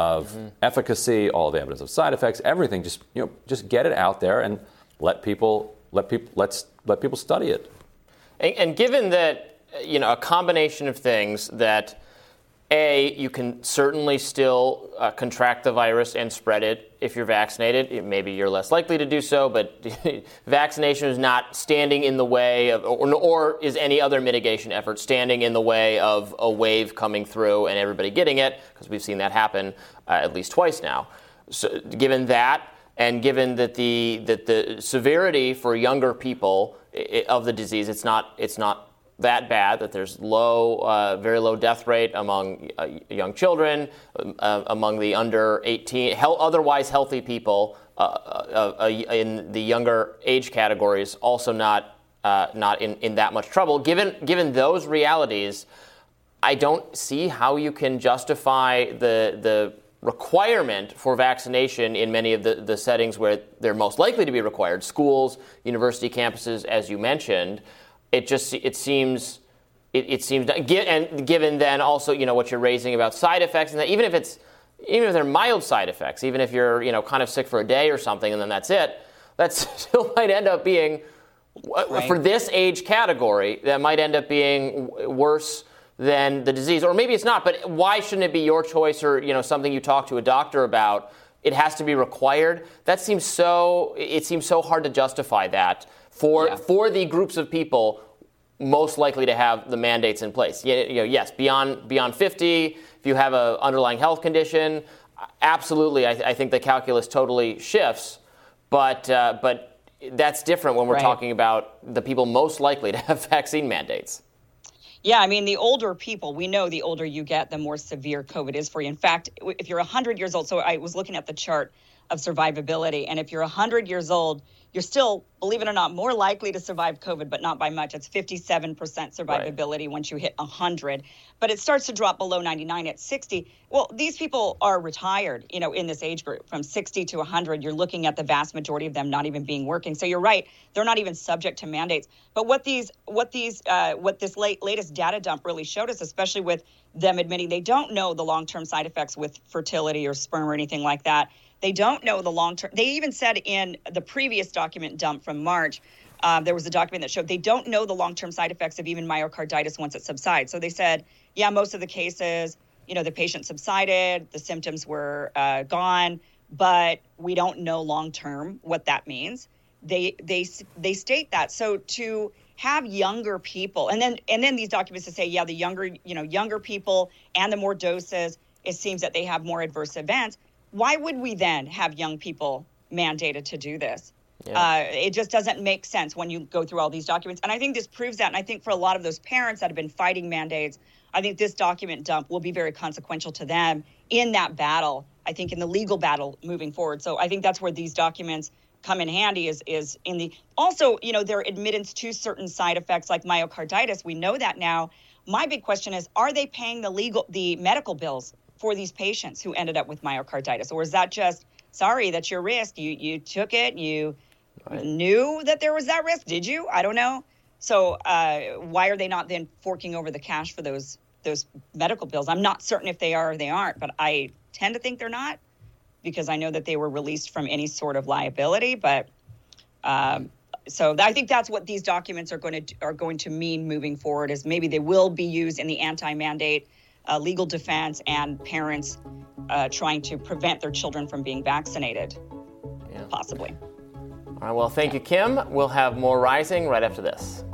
of mm-hmm. efficacy, all of the evidence of side effects, everything. Just you know, just get it out there and let people let people let's let people study it. And, and given that, you know, a combination of things that a, you can certainly still uh, contract the virus and spread it if you're vaccinated. maybe you're less likely to do so, but vaccination is not standing in the way of, or, or, is any other mitigation effort standing in the way of a wave coming through and everybody getting it, because we've seen that happen uh, at least twice now. So, given that, and given that the that the severity for younger people of the disease. It's not it's not that bad. That there's low, uh, very low death rate among uh, young children, uh, among the under 18, he- otherwise healthy people uh, uh, uh, in the younger age categories. Also not not in, in that much trouble. Given given those realities, I don't see how you can justify the the requirement for vaccination in many of the, the settings where they're most likely to be required schools university campuses as you mentioned it just it seems it, it seems and given then also you know what you're raising about side effects and that even if it's even if they're mild side effects even if you're you know kind of sick for a day or something and then that's it that still might end up being right. for this age category that might end up being worse than the disease. Or maybe it's not, but why shouldn't it be your choice or you know something you talk to a doctor about? It has to be required. That seems so. It seems so hard to justify that for yeah. for the groups of people most likely to have the mandates in place. You know, yes, beyond beyond 50, if you have an underlying health condition, absolutely, I, I think the calculus totally shifts. But uh, but that's different when we're right. talking about the people most likely to have vaccine mandates. Yeah, I mean, the older people, we know the older you get, the more severe COVID is for you. In fact, if you're 100 years old, so I was looking at the chart of survivability, and if you're 100 years old, you're still, believe it or not, more likely to survive COVID, but not by much. It's 57% survivability right. once you hit 100, but it starts to drop below 99 at 60. Well, these people are retired, you know, in this age group from 60 to 100. You're looking at the vast majority of them not even being working. So you're right; they're not even subject to mandates. But what these, what these, uh, what this late, latest data dump really showed us, especially with them admitting they don't know the long-term side effects with fertility or sperm or anything like that they don't know the long term. They even said in the previous document dump from March, uh, there was a document that showed they don't know the long term side effects of even myocarditis once it subsides. So they said, yeah, most of the cases, you know, the patient subsided, the symptoms were uh, gone, but we don't know long term what that means. They they they state that. So to have younger people, and then and then these documents to say, yeah, the younger you know younger people and the more doses, it seems that they have more adverse events. Why would we then have young people mandated to do this? Yeah. Uh, it just doesn't make sense when you go through all these documents. And I think this proves that. And I think for a lot of those parents that have been fighting mandates, I think this document dump will be very consequential to them in that battle. I think in the legal battle moving forward. So I think that's where these documents come in handy is is in the also you know their admittance to certain side effects like myocarditis. We know that now. My big question is: Are they paying the legal the medical bills for these patients who ended up with myocarditis, or is that just sorry that's your risk? You you took it. You right. knew that there was that risk. Did you? I don't know. So uh, why are they not then forking over the cash for those those medical bills? I'm not certain if they are or they aren't, but I tend to think they're not because I know that they were released from any sort of liability. But um, so I think that's what these documents are going to are going to mean moving forward. Is maybe they will be used in the anti-mandate uh, legal defense and parents uh, trying to prevent their children from being vaccinated, yeah. possibly. All right, well, thank you, Kim. We'll have more Rising right after this.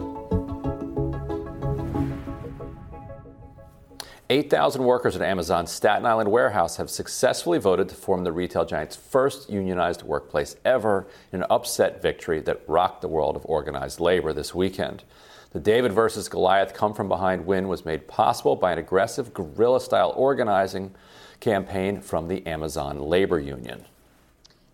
8,000 workers at Amazon's Staten Island warehouse have successfully voted to form the retail giant's first unionized workplace ever in an upset victory that rocked the world of organized labor this weekend. The David versus Goliath come from behind win was made possible by an aggressive guerrilla style organizing campaign from the Amazon Labor Union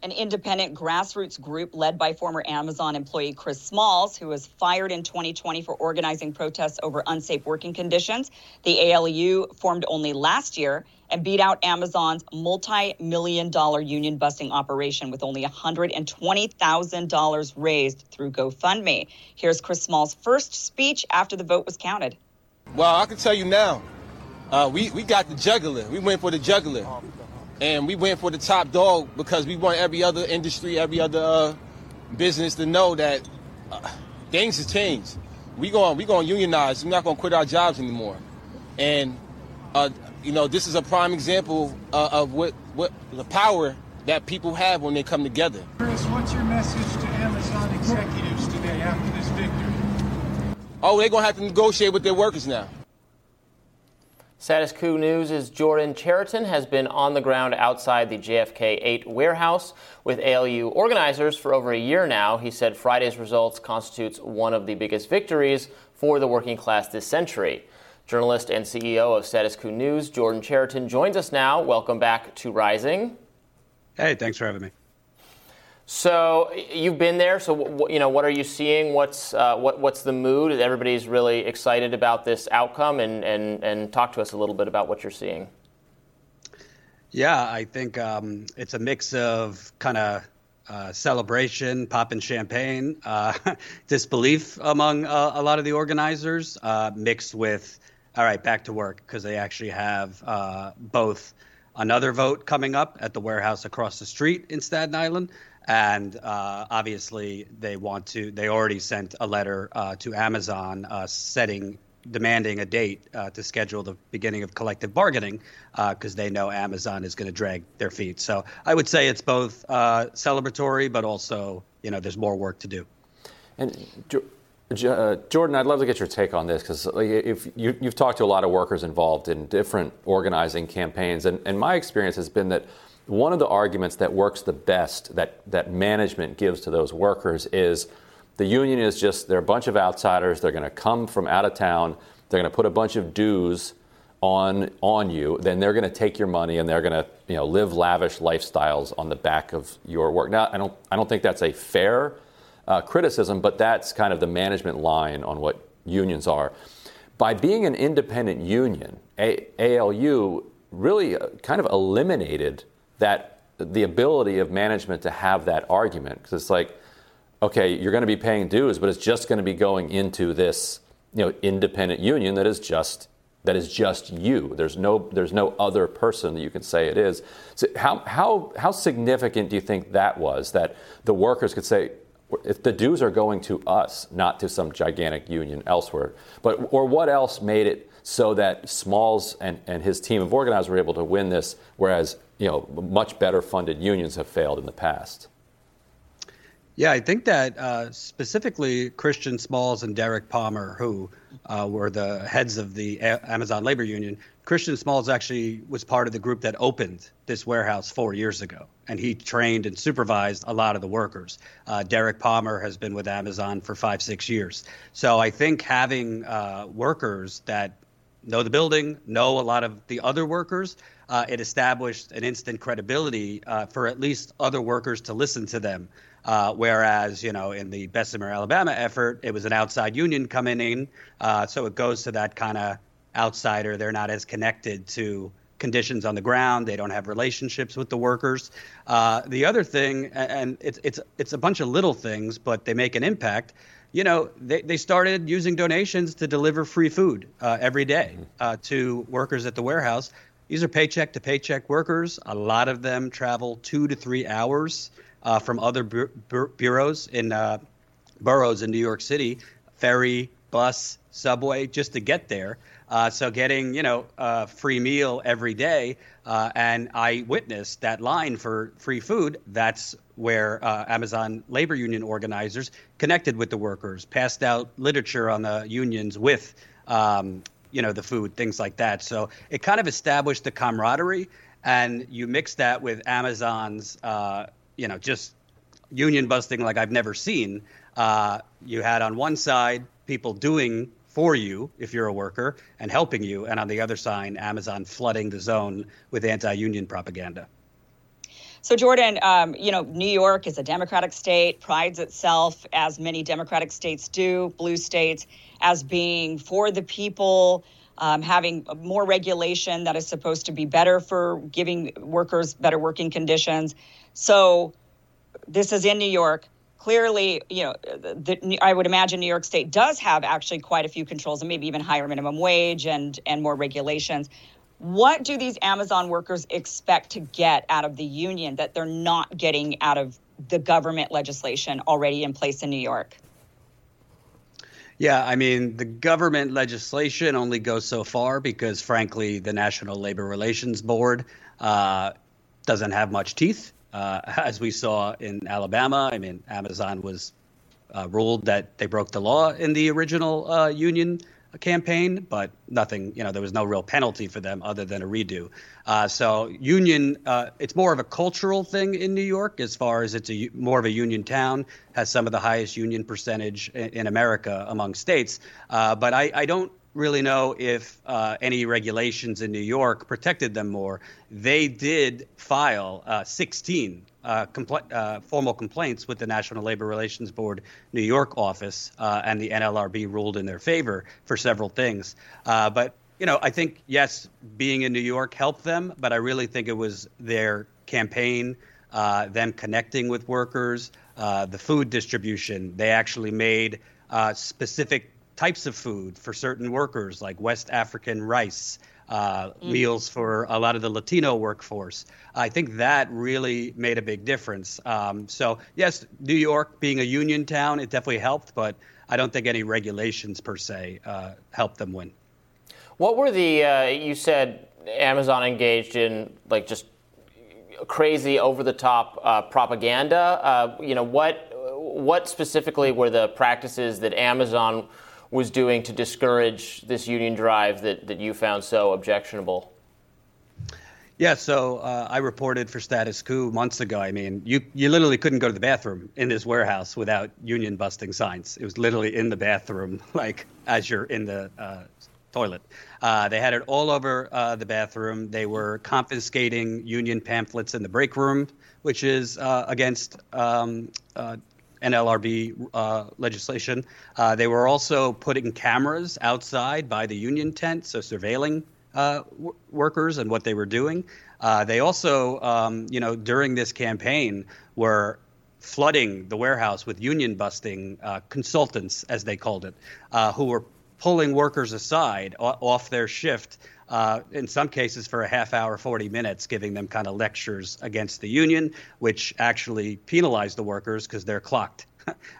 an independent grassroots group led by former Amazon employee Chris Smalls, who was fired in 2020 for organizing protests over unsafe working conditions. The ALU formed only last year and beat out Amazon's multi million dollar union busting operation with only $120,000 raised through GoFundMe. Here's Chris Smalls' first speech after the vote was counted. Well, I can tell you now, uh, we, we got the juggler. We went for the juggler and we went for the top dog because we want every other industry, every other uh, business to know that uh, things have changed. We going we going to unionize. We're not going to quit our jobs anymore. And uh, you know, this is a prime example uh, of what what the power that people have when they come together. Chris, what's your message to Amazon executives today after this victory? Oh, they're going to have to negotiate with their workers now. Status Coup News' is Jordan Chariton has been on the ground outside the JFK 8 warehouse with ALU organizers for over a year now. He said Friday's results constitutes one of the biggest victories for the working class this century. Journalist and CEO of Status Coup News, Jordan Chariton, joins us now. Welcome back to Rising. Hey, thanks for having me. So you've been there. So you know what are you seeing? What's uh, what, what's the mood? Everybody's really excited about this outcome, and, and and talk to us a little bit about what you're seeing. Yeah, I think um, it's a mix of kind of uh, celebration, popping champagne, uh, disbelief among uh, a lot of the organizers, uh, mixed with all right, back to work because they actually have uh, both another vote coming up at the warehouse across the street in Staten Island and uh, obviously they want to they already sent a letter uh, to amazon uh, setting demanding a date uh, to schedule the beginning of collective bargaining because uh, they know amazon is going to drag their feet. So i would say it's both celebratory but also you know there's more work to do. And Jordan, I'd love to get your take on this because if you, have talked to a lot of workers involved in different organizing campaigns, and, and my experience has been that one of the arguments that works the best that, that management gives to those workers is the union is just, they're a bunch of outsiders. They're going to come from out of town. They're going to put a bunch of dues on, on you. Then they're going to take your money and they're going to you know, live lavish lifestyles on the back of your work. Now, I don't, I don't think that's a fair uh, criticism, but that's kind of the management line on what unions are. By being an independent union, a- ALU really uh, kind of eliminated that the ability of management to have that argument. Because it's like okay you're going to be paying dues but it's just going to be going into this you know independent union that is just that is just you. There's no there's no other person that you can say it is. So how how how significant do you think that was that the workers could say if the dues are going to us not to some gigantic union elsewhere? But or what else made it so that Smalls and, and his team of organizers were able to win this, whereas you know much better funded unions have failed in the past. Yeah, I think that uh, specifically Christian Smalls and Derrick Palmer, who uh, were the heads of the A- Amazon labor union, Christian Smalls actually was part of the group that opened this warehouse four years ago, and he trained and supervised a lot of the workers. Uh, Derrick Palmer has been with Amazon for five, six years. So I think having uh, workers that know the building, know a lot of the other workers, uh, it established an instant credibility uh, for at least other workers to listen to them. Uh, whereas, you know, in the Bessemer, Alabama effort, it was an outside union coming in. Uh, so it goes to that kind of outsider. They're not as connected to conditions on the ground. They don't have relationships with the workers. Uh, the other thing, and it's, it's, it's a bunch of little things, but they make an impact. You know, they, they started using donations to deliver free food uh, every day uh, to workers at the warehouse. These are paycheck to paycheck workers. A lot of them travel two to three hours uh, from other bu- bu- bureaus in uh, boroughs in New York City, ferry, bus, subway, just to get there. Uh, so getting you know a free meal every day, uh, and I witnessed that line for free food. That's where uh, Amazon labor union organizers connected with the workers, passed out literature on the unions with. Um, you know the food, things like that. So it kind of established the camaraderie, and you mix that with Amazon's uh, you know, just union busting like I've never seen. Uh, you had on one side people doing for you if you're a worker and helping you, and on the other side, Amazon flooding the zone with anti-union propaganda. So, Jordan, um, you know, New York is a Democratic state, prides itself, as many Democratic states do, blue states, as being for the people, um, having more regulation that is supposed to be better for giving workers better working conditions. So this is in New York. Clearly, you know, the, I would imagine New York State does have actually quite a few controls and maybe even higher minimum wage and and more regulations. What do these Amazon workers expect to get out of the union that they're not getting out of the government legislation already in place in New York? Yeah, I mean, the government legislation only goes so far because, frankly, the National Labor Relations Board uh, doesn't have much teeth. Uh, as we saw in Alabama, I mean, Amazon was uh, ruled that they broke the law in the original uh, union campaign, but nothing, you know, there was no real penalty for them other than a redo. Uh, so, union, uh, it's more of a cultural thing in New York as far as it's a more of a union town, has some of the highest union percentage in, in America among states. Uh, but I, I don't really know if uh, any regulations in New York protected them more. They did file uh, 16 uh, compl- uh, formal complaints with the National Labor Relations Board New York office, uh, and the NLRB ruled in their favor for several things. Uh, but you know, I think yes, being in New York helped them, but I really think it was their campaign, them connecting with workers, the food distribution. They actually made specific types of food for certain workers, like West African rice, uh, mm. meals for a lot of the Latino workforce. I think that really made a big difference. Um, so, yes, New York being a union town, it definitely helped, but I don't think any regulations per se uh, helped them win. What were the, uh, you said Amazon engaged in like just crazy over the top uh, propaganda. Uh, you know, what, what specifically were the practices that Amazon was doing to discourage this union drive that, that you found so objectionable? Yeah, so uh, I reported for Status Coup months ago. I mean, you you literally couldn't go to the bathroom in this warehouse without union busting signs. It was literally in the bathroom, like as you're in the uh, toilet. Uh, they had it all over uh, the bathroom. They were confiscating union pamphlets in the break room, which is uh, against um, uh, NLRB uh, legislation. Uh, they were also putting cameras outside by the union tent, so surveilling uh, w- workers and what they were doing. Uh, they also, um, you know, during this campaign, were flooding the warehouse with union busting uh, consultants, as they called it, uh, who were pulling workers aside off their shift uh, in some cases for a half hour, 40 minutes, giving them kind of lectures against the union, which actually penalized the workers because they're clocked.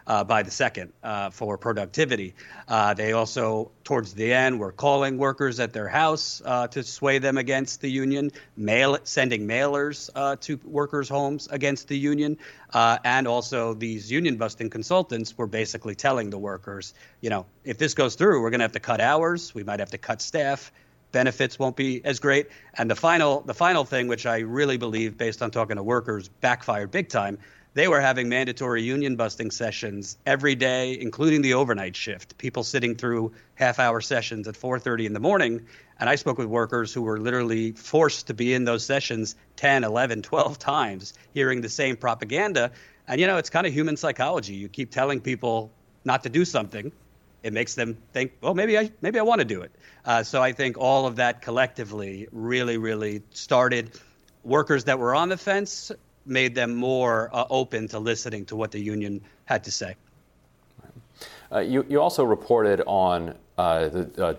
Uh, by the second uh, for productivity. Uh, they also, towards the end, were calling workers at their house uh, to sway them against the union, mail sending mailers uh, to workers' homes against the union, and also these union busting consultants were basically telling the workers, you know, if this goes through, we're going to have to cut hours, we might have to cut staff benefits won't be as great. And the final, the final thing, which I really believe, based on talking to workers, backfired big time, they were having mandatory union busting sessions every day including the overnight shift people sitting through half hour sessions at 4.30 in the morning. And i spoke with workers who were literally forced to be in those sessions 10 11 12 times hearing the same propaganda. And you know it's kind of human psychology. You keep telling people not to do something it makes them think well maybe i maybe i want to do it. Uh, so i think all of that collectively really really started workers that were on the fence made them more uh, open to listening to what the union had to say. Uh, you, you also reported on uh, the uh,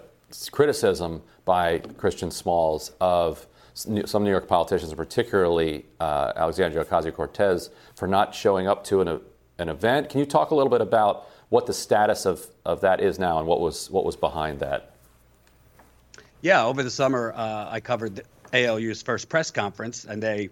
criticism by Christian Smalls of some New York politicians, particularly uh, Alexandria Ocasio Cortez, for not showing up to an, an event. Can you talk a little bit about what the status of, of that is now and what was, what was behind that? Yeah, over the summer, uh, I covered ALU's first press conference, and they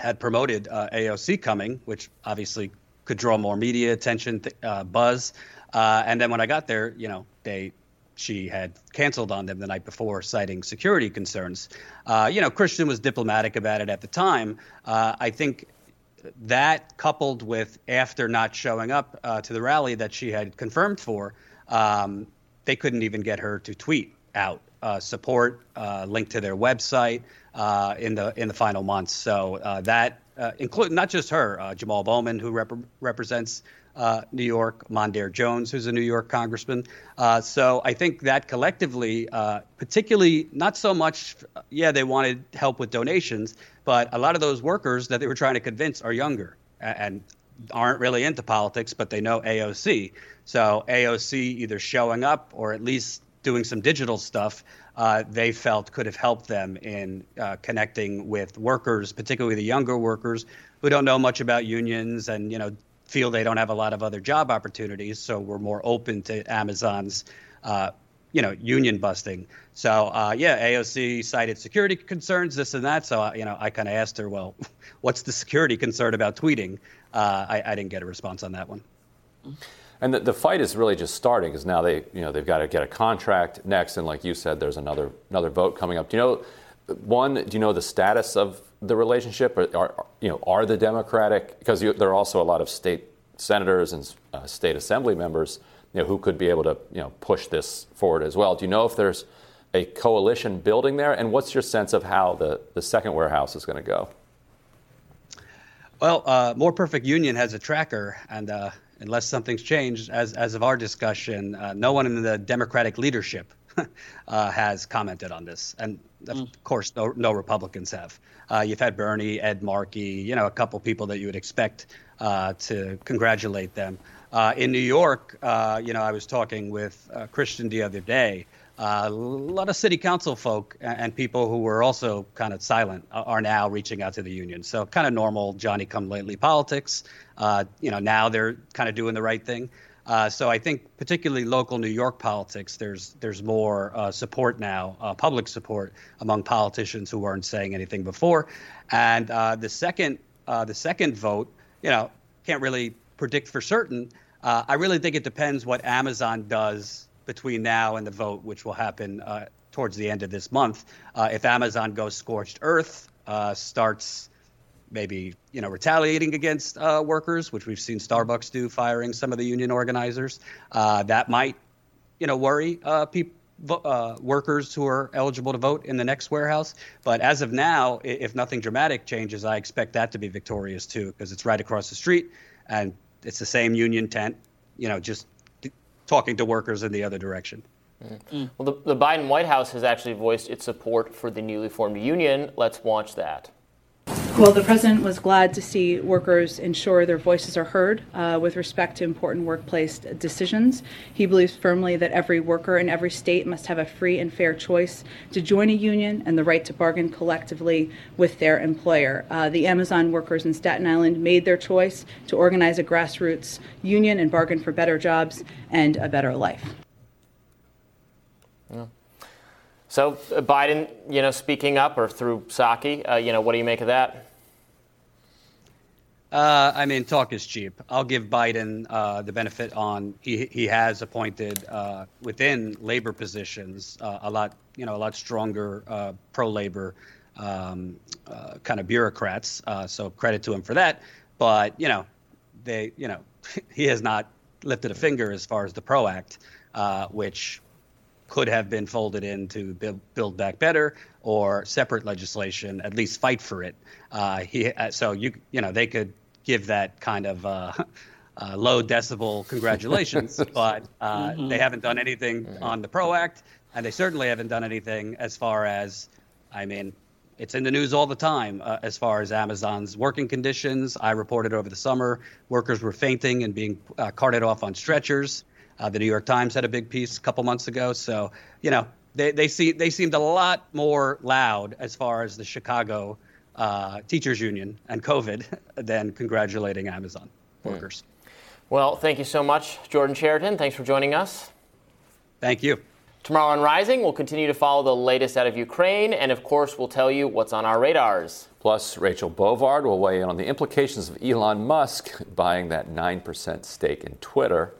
had promoted uh, AOC coming, which obviously could draw more media attention, uh, buzz. Uh, and then when I got there, you know, they she had canceled on them the night before, citing security concerns. Uh, you know, Christian was diplomatic about it at the time. Uh, I think that coupled with after not showing up uh, to the rally that she had confirmed for, um, they couldn't even get her to tweet out support, link to their website uh, in the in the final months. So uh, that uh, include not just her, uh, Jamal Bowman, who rep- represents New York, Mondaire Jones, who's a New York congressman. so I think that collectively, particularly not so much, yeah, they wanted help with donations, but a lot of those workers that they were trying to convince are younger and aren't really into politics, but they know AOC. So AOC either showing up or at least doing some digital stuff, uh, they felt could have helped them in uh, connecting with workers, particularly the younger workers who don't know much about unions and you know feel they don't have a lot of other job opportunities. So we're more open to Amazon's. Uh, you know, union busting. So, uh, yeah, AOC cited security concerns, this and that. So, uh, you know, I kind of asked her, well, what's the security concern about tweeting? Uh, I, I didn't get a response on that one. And the, the fight is really just starting because now they, you know, they've got to get a contract next, and like you said, there's another another vote coming up. Do you know, one, do you know the status of the relationship? Or are, you know, are the Democratic because there are also a lot of state senators and uh, state assembly members, you know, who could be able to, you know, push this forward as well. Do you know if there's a coalition building there, and what's your sense of how the the second warehouse is going to go? Well, uh, More Perfect Union has a tracker, and uh, unless something's changed, as, as of our discussion, uh, no one in the Democratic leadership uh, has commented on this. And of mm. course, no, no Republicans have. Uh, you've had Bernie, Ed Markey, you know, a couple people that you would expect uh, to congratulate them. Uh, in New York, uh, you know, I was talking with Christian the other day. Uh, a lot of city council folk and people who were also kind of silent are now reaching out to the union. So kind of normal Johnny come lately politics. Uh, you know, now they're kind of doing the right thing. Uh, so I think particularly local New York politics, there's there's more uh, support now, uh, public support among politicians who weren't saying anything before. And uh, the second the second vote, you know, can't really predict for certain. I really think it depends what Amazon does between now and the vote, which will happen uh, towards the end of this month. Uh, if Amazon goes scorched earth, uh, starts maybe you know retaliating against uh, workers, which we've seen Starbucks do, firing some of the union organizers, uh, that might you know worry uh, people. Uh, workers who are eligible to vote in the next warehouse. But as of now, if nothing dramatic changes, I expect that to be victorious too, because it's right across the street and it's the same union tent, you know, just talking to workers in the other direction. Mm. Well, the, the Biden White House has actually voiced its support for the newly formed union. Let's watch that. Well, the president was glad to see workers ensure their voices are heard uh, with respect to important workplace decisions. He believes firmly that every worker in every state must have a free and fair choice to join a union and the right to bargain collectively with their employer. Uh, the Amazon workers in Staten Island made their choice to organize a grassroots union and bargain for better jobs and a better life. So uh, Biden, you know, speaking up or through Psaki, uh, you know, what do you make of that? Uh, I mean, talk is cheap. I'll give Biden uh, the benefit on he he has appointed uh, within labor positions uh, a lot you know a lot stronger uh, pro labor um, uh, kind of bureaucrats. so credit to him for that. But you know, they you know he has not lifted a finger as far as the PRO Act, which could have been folded into build, back better or separate legislation. At least fight for it. he so you you know they could give that kind of uh, uh, low decibel congratulations, but uh, mm-hmm. they haven't done anything mm-hmm. on the PRO Act, and they certainly haven't done anything as far as, I mean, it's in the news all the time uh, as far as Amazon's working conditions. I reported over the summer workers were fainting and being uh, carted off on stretchers. Uh, the New York Times had a big piece a couple months ago. So, you know, they, they, see, they seemed a lot more loud as far as the Chicago uh, teachers union and COVID than congratulating Amazon hmm. workers. Well, thank you so much, Jordan Chariton. Thanks for joining us. Thank you. Tomorrow on Rising, we'll continue to follow the latest out of Ukraine, and of course, we'll tell you what's on our radars. Plus, Rachel Bovard will weigh in on the implications of Elon Musk buying that 9% stake in Twitter.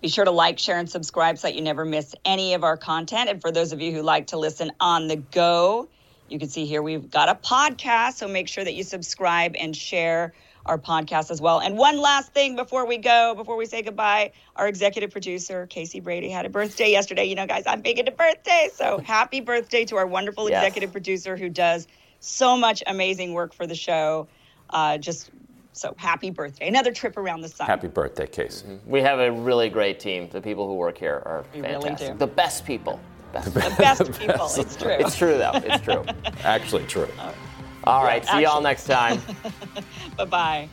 Be sure to like, share, and subscribe so that you never miss any of our content. And for those of you who like to listen on the go, you can see here we've got a podcast, so make sure that you subscribe and share our podcast as well. And one last thing before we go, before we say goodbye, our executive producer, Casey Brady, had a birthday yesterday. You know, guys, I'm big into birthdays. So happy birthday to our wonderful yes. executive producer who does so much amazing work for the show. Uh, just so happy birthday. Another trip around the sun. Happy birthday, Casey. Mm-hmm. We have a really great team. The people who work here are we fantastic. Really the best people best. The best people. It's true. It's true, though. It's true. Actually, true. All right. See y'all next time. bye bye.